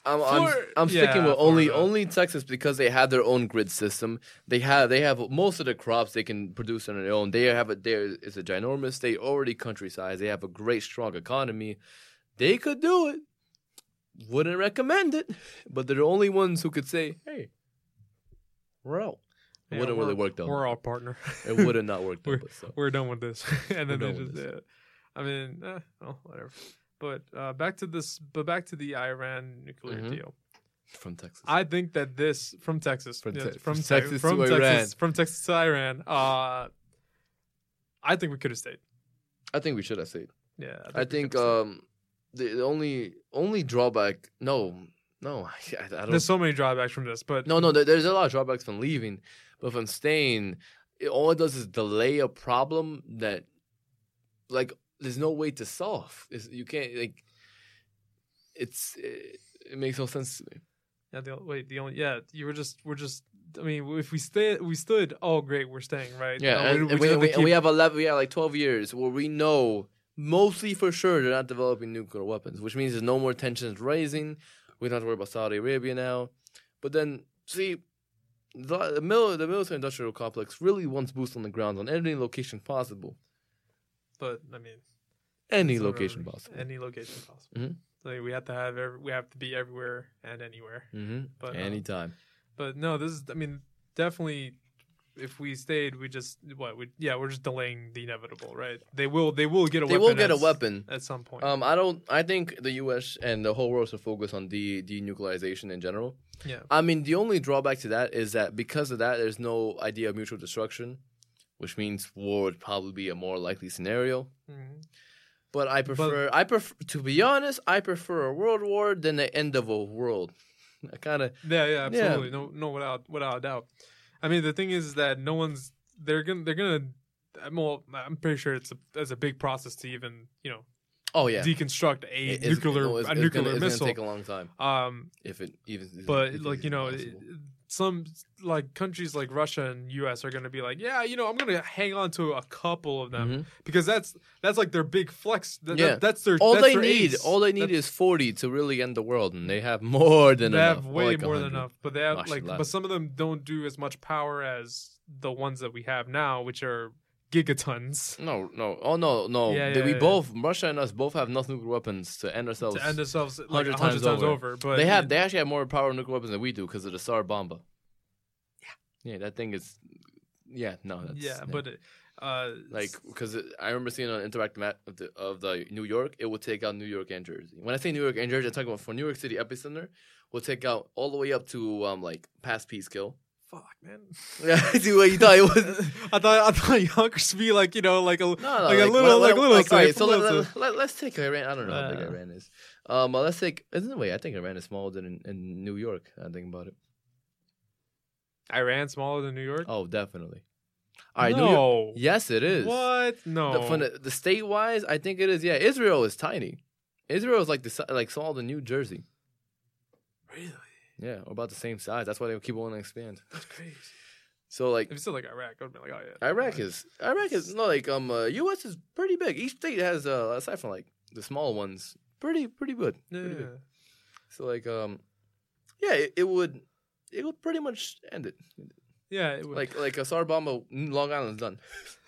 I'm I'm, I'm sticking yeah, with only Florida. only Texas because they have their own grid system. They have they have most of the crops they can produce on their own. They have a there is a ginormous state already country size. They have a great strong economy. They could do it. Wouldn't recommend it, but they're the only ones who could say, "Hey, we're out." It yeah, wouldn't really work though. We're our partner. It would have not worked though. We're- But so. we're done with this and then We're they just yeah. i mean eh, well whatever but uh back to this but back to the iran nuclear Mhm. deal from Texas. i think that this from texas From yeah, Te- from from Te- Texas from to texas Iran. from texas to iran uh i think we could have stayed I think we should have stayed. yeah I think could've um, the, only only drawback. No, no, I, I don't. there's so many drawbacks from this but no, no. There, there's a lot of drawbacks from leaving, but from staying, it, all it does is delay a problem that, like, there's no way to solve. It's, you can't like. It's it, it makes no sense to me. yeah the, wait the only yeah you were just we're just I mean, if we stay, we stood. Oh, great, we're staying, right? Yeah, No, and, we- and we we, just and we, have we have eleven. We have like twelve years where we know mostly for sure they're not developing nuclear weapons, which means there's no more tensions rising. We don't have to worry about Saudi Arabia now. But then, see, the, the, mil- the military industrial complex really wants boots on the ground on any location possible. But I mean, Any location whatever. possible. Any location possible. Mhm. Like we have to have. Every, we have to be everywhere and anywhere. Mm-hmm. But uh, Anytime. But no, this is. I mean, definitely. If we stayed, we just what? We yeah, we're just delaying the inevitable, right? They will. They will get a. They weapon will get a at- weapon. at some point. Um, I don't. I think the U.S. and the whole world should focus on de denuclearization in general. yeah. I mean, the only drawback to that is that because of that, there's no idea of mutual destruction, which means war would probably be a more likely scenario. Mhm. But I prefer, I prefer, to be honest, I prefer a world war than the end of a world. I kind of, Yeah, yeah, absolutely. No, no, without without a doubt. I mean, the thing is that no one's. They're gonna. They're gonna. I'm well, I'm pretty sure it's a it's a big process to even you know oh yeah, deconstruct a It- nuclear no, it's- a nuclear gonna, it's. Gonna take a long time um, if it even. but it like you know, possible. Some like countries like Russia and U.S. are gonna be like, yeah, you know, I'm gonna hang on to a couple of them Mhm. because that's that's like their big flex. That, Yeah. that- that's their all that's they their need, ace. all they need That's- is forty to really end the world, and they have more than enough. they enough. have way like more than enough, but they have like, but some of them don't do as much power as the ones that we have now, which are gigatons No, no, oh no, no. Yeah, yeah, we yeah. both, Russia and us, both have enough nuclear weapons to end ourselves. to end themselves like 100 a times times over. But they have, they actually have more power nuclear weapons than we do because of the Tsar Bomba. Yeah, yeah, that thing is, yeah, no, that's, yeah, but it, uh, like because I remember seeing an interactive map of the, of the New York, it would take out New York and Jersey. When I say New York and Jersey, I'm talking about for New York City epicenter, will take out all the way up to um like past Peekskill. Fuck, man. Yeah, I see what you thought it was. I thought I thought Yonkers would be like you know like a No, no, like, a little like a little like, alright, so a let, little let, let's take Iran. I don't know how big. Iran is. Um, well, let's take. Isn't the way I think Iran is smaller than in, in New York. I think about it. Iran smaller than New York. Oh, definitely. All right, no. New York. Yes, it is. What? No. The, from the, the state wise, I think it is. Yeah, Israel is tiny. Israel is like the si- like smaller than New Jersey. really? Yeah, or about the same size. That's why they keep wanting to expand. That's crazy. So like If it's still like Iraq, I'd be like, oh yeah. Iraq is Iraq is no like um uh, U.S. is pretty big. Each state has uh aside from like the small ones, pretty pretty good. Yeah. Pretty. So like um yeah, it, it would it would pretty much end it. Yeah. It would. Like like a Tsar Bomba, Long Island's done.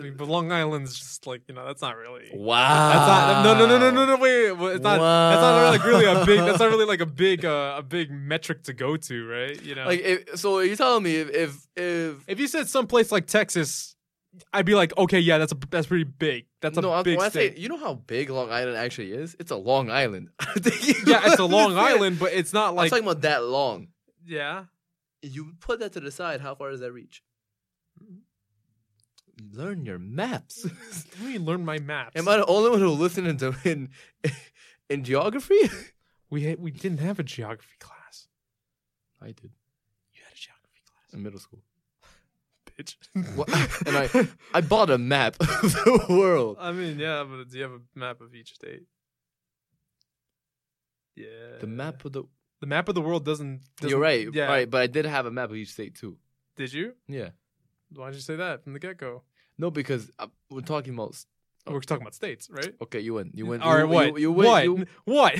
I mean, but Long Island's just like you know that's not really. Wow. That's not no no no no no no wait wait, it's not that's not like really a big that's not really like a big uh, a big metric to go to right you know Like if, so, you're telling me if if, if if you said someplace like Texas I'd be like okay yeah that's a that's pretty big that's a no, I'm- big I state say you know how big Long Island actually is? It's a Long Island. yeah it's a Long Island but it's not I'm like talking about that long. yeah You put that to the side. How far does that reach? Learn your maps. let me learn my maps Am I the only one who listened to in in geography? we had, we didn't have a geography class I did you had a geography class in middle school. bitch What? and I I bought a map of the world. I mean yeah but do you have a map of each state yeah The map of the. the map of the world doesn't, doesn't You're right. yeah Right, but I did have a map of each state too. did you Yeah. why'd you say that from the get-go No, because uh, we're talking about. Oh, we're talking about states, right? Okay, you win. You win. All right, you, what? You, you win. what? You, what?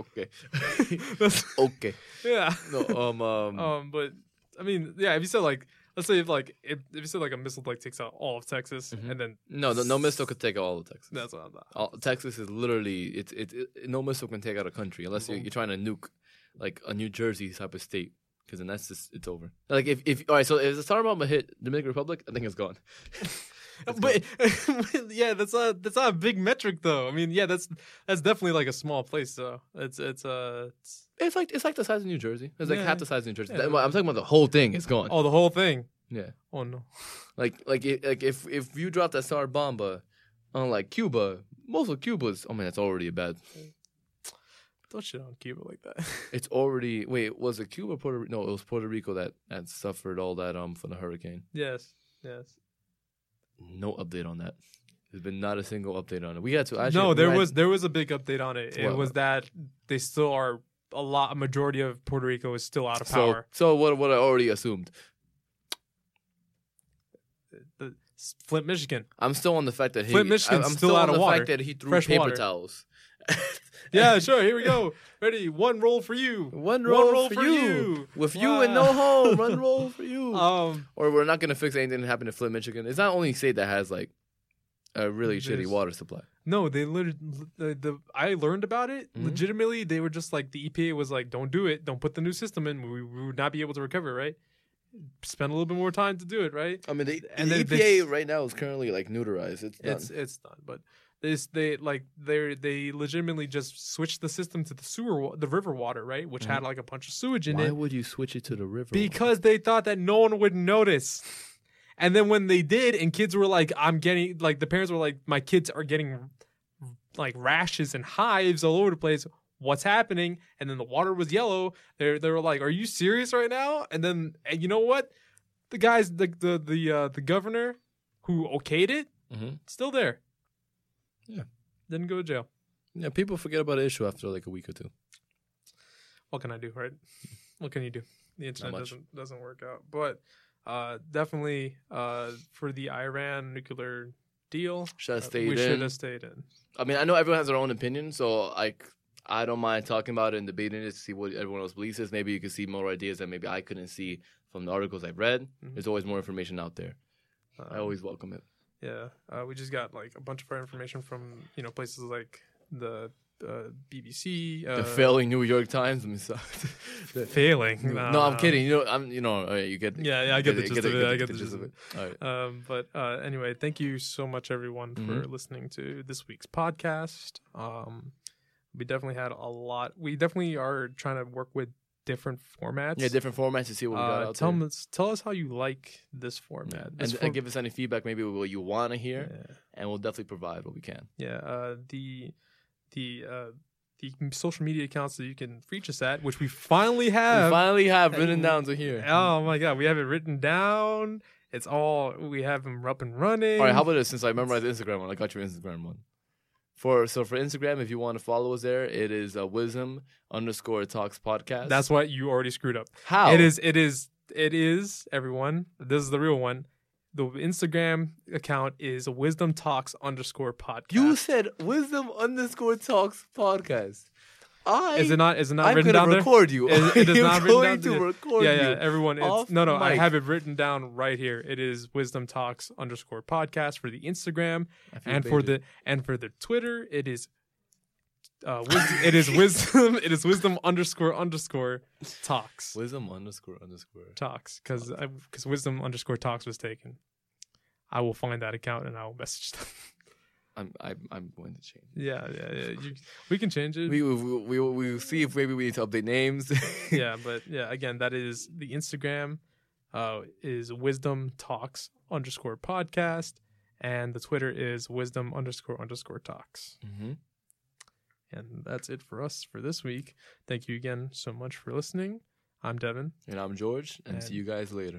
okay. Okay. yeah. No. Um. Um. Um, but I mean, yeah. If you said like, let's say if like if, if you said like a missile like takes out all of Texas, Mhm. and then no. No. No missile could take out all of Texas. that's what I thought. All, Texas is literally it's it, it. No missile can take out a country unless you're, you're trying to nuke like a New Jersey type of state. Because then that's just it's over. Like if if all right, so if the Tsar Bomb hit Dominican Republic, I think it's gone. It's but yeah, that's not that's not a big metric though. I mean, yeah, that's that's definitely like a small place though. It's it's uh it's, It's like it's like the size of New Jersey. It's like Yeah. half the size of New Jersey. Yeah. I'm talking about the whole thing. It's gone. oh the whole thing. Yeah. Oh no. Like like it, like if if you drop that Tsar Bomba on like Cuba, most of Cuba's. I mean, that's already a bad. Don't shit on Cuba like that. It's already wait. Was it Cuba? Puerto Rico? No, it was Puerto Rico that that suffered all that um from the hurricane. yes. Yes. No update on that. There's been not a single update on it. We had to actually. no, there had- was there was a big update on it. It What? was that they still are a lot, a majority of Puerto Rico is still out of So, power. so what? What I already assumed. The, Flint, Michigan. I'm still on the fact that he. Flint, Michigan's I'm still still out on of the water. fact that he threw Fresh paper water. towels. Yeah, sure. Here we go. Ready? One roll for you. One One roll, roll for, for you. you. With you and no home. One roll for you. Um, or we're not gonna fix anything that happened in Flint, Michigan. It's not only state that has like a really shitty water supply. no, they literally. The, the I learned about it. Mhm. Legitimately, they were just like the EPA was like, "Don't do it. Don't put the new system in. We, we would not be able to recover." Right? Spend a little bit more time to do it. Right? I mean, the, And the EPA this- right now is currently like neuterized. It's done. It's it's done, but this they like they they legitimately just switched the system to the sewer the river water right, which had like a bunch of sewage in Why it Why would you switch it to the river? because they thought that no one would notice. And then when they did, and kids were like, "I'm getting like," the parents were like, "My kids are getting like rashes and hives all over the place. What's happening?" And then the water was yellow. They they were like, "Are you serious right now?" And then and you know what? The guys, the the the uh, the governor who okayed it, Mhm. still there. Yeah. didn't go to jail. Yeah, people forget about the issue after like a week or two. What can I do, right? What can you do? The internet doesn't doesn't work out, but uh, definitely uh, for the Iran nuclear deal, Should have uh, stayed we should have stayed in. I mean, I know everyone has their own opinion, so like I don't mind talking about it and debating it to see what everyone else believes is. Maybe you can see more ideas that maybe I couldn't see from the articles I've read. Mhm. There's always more information out there. I Um, always welcome it. Yeah, uh, we just got like a bunch of our information from you know places like the uh, BBC. Uh, the failing New York Times. I mean, so, the- failing. no, I'm kidding. You know, I'm. You know, you get. Yeah, yeah, I get the you gist of it. I get the gist of it. All right. Um, but uh, anyway, thank you so much, everyone, for Mhm. listening to this week's podcast. Um, we definitely had a lot. We definitely are trying to work with different formats. Yeah, different formats to see what we got Uh, out tell there. us, tell us how you like this format. and, This and for- give us any feedback, maybe what you want to hear, yeah, and we'll definitely provide what we can. yeah. Uh, the the uh, the social media accounts that you can reach us at, which we finally have, we finally have written down to here. Oh my god, we have it written down. It's all we have them up and running. All right, how about this? Since I memorized the Instagram one, I got your Instagram one. For so for Instagram, if you want to follow us there, it is a wisdom underscore talks podcast. That's what you already screwed up. how It is. It is. It is. Everyone, this is the real one. The Instagram account is Wisdom Talks underscore podcast. You said wisdom underscore talks podcast. I is it not? Is it not I'm written gonna down there? record you. It- it is I'm not written going down to there. record yeah, you. yeah. Everyone, it's, off no, no. I have it written down right here. It is Wisdom Talks underscore podcast for the Instagram I feel and for the and for the Twitter. It is. Uh, wisdom, it is wisdom. It is wisdom underscore underscore talks wisdom underscore underscore. talks because because wisdom underscore talks was taken. I will find that account and I will message them. I'm I'm I'm going to change. yeah, yeah, yeah. You, we can change it. We we we we will see if maybe we need to update names. yeah, but yeah, again, that is the Instagram uh, is wisdom talks underscore podcast, and the Twitter is wisdom underscore underscore talks. hmm And that's it for us for this week. Thank you again so much for listening. I'm Devin. And I'm George, and see you guys later.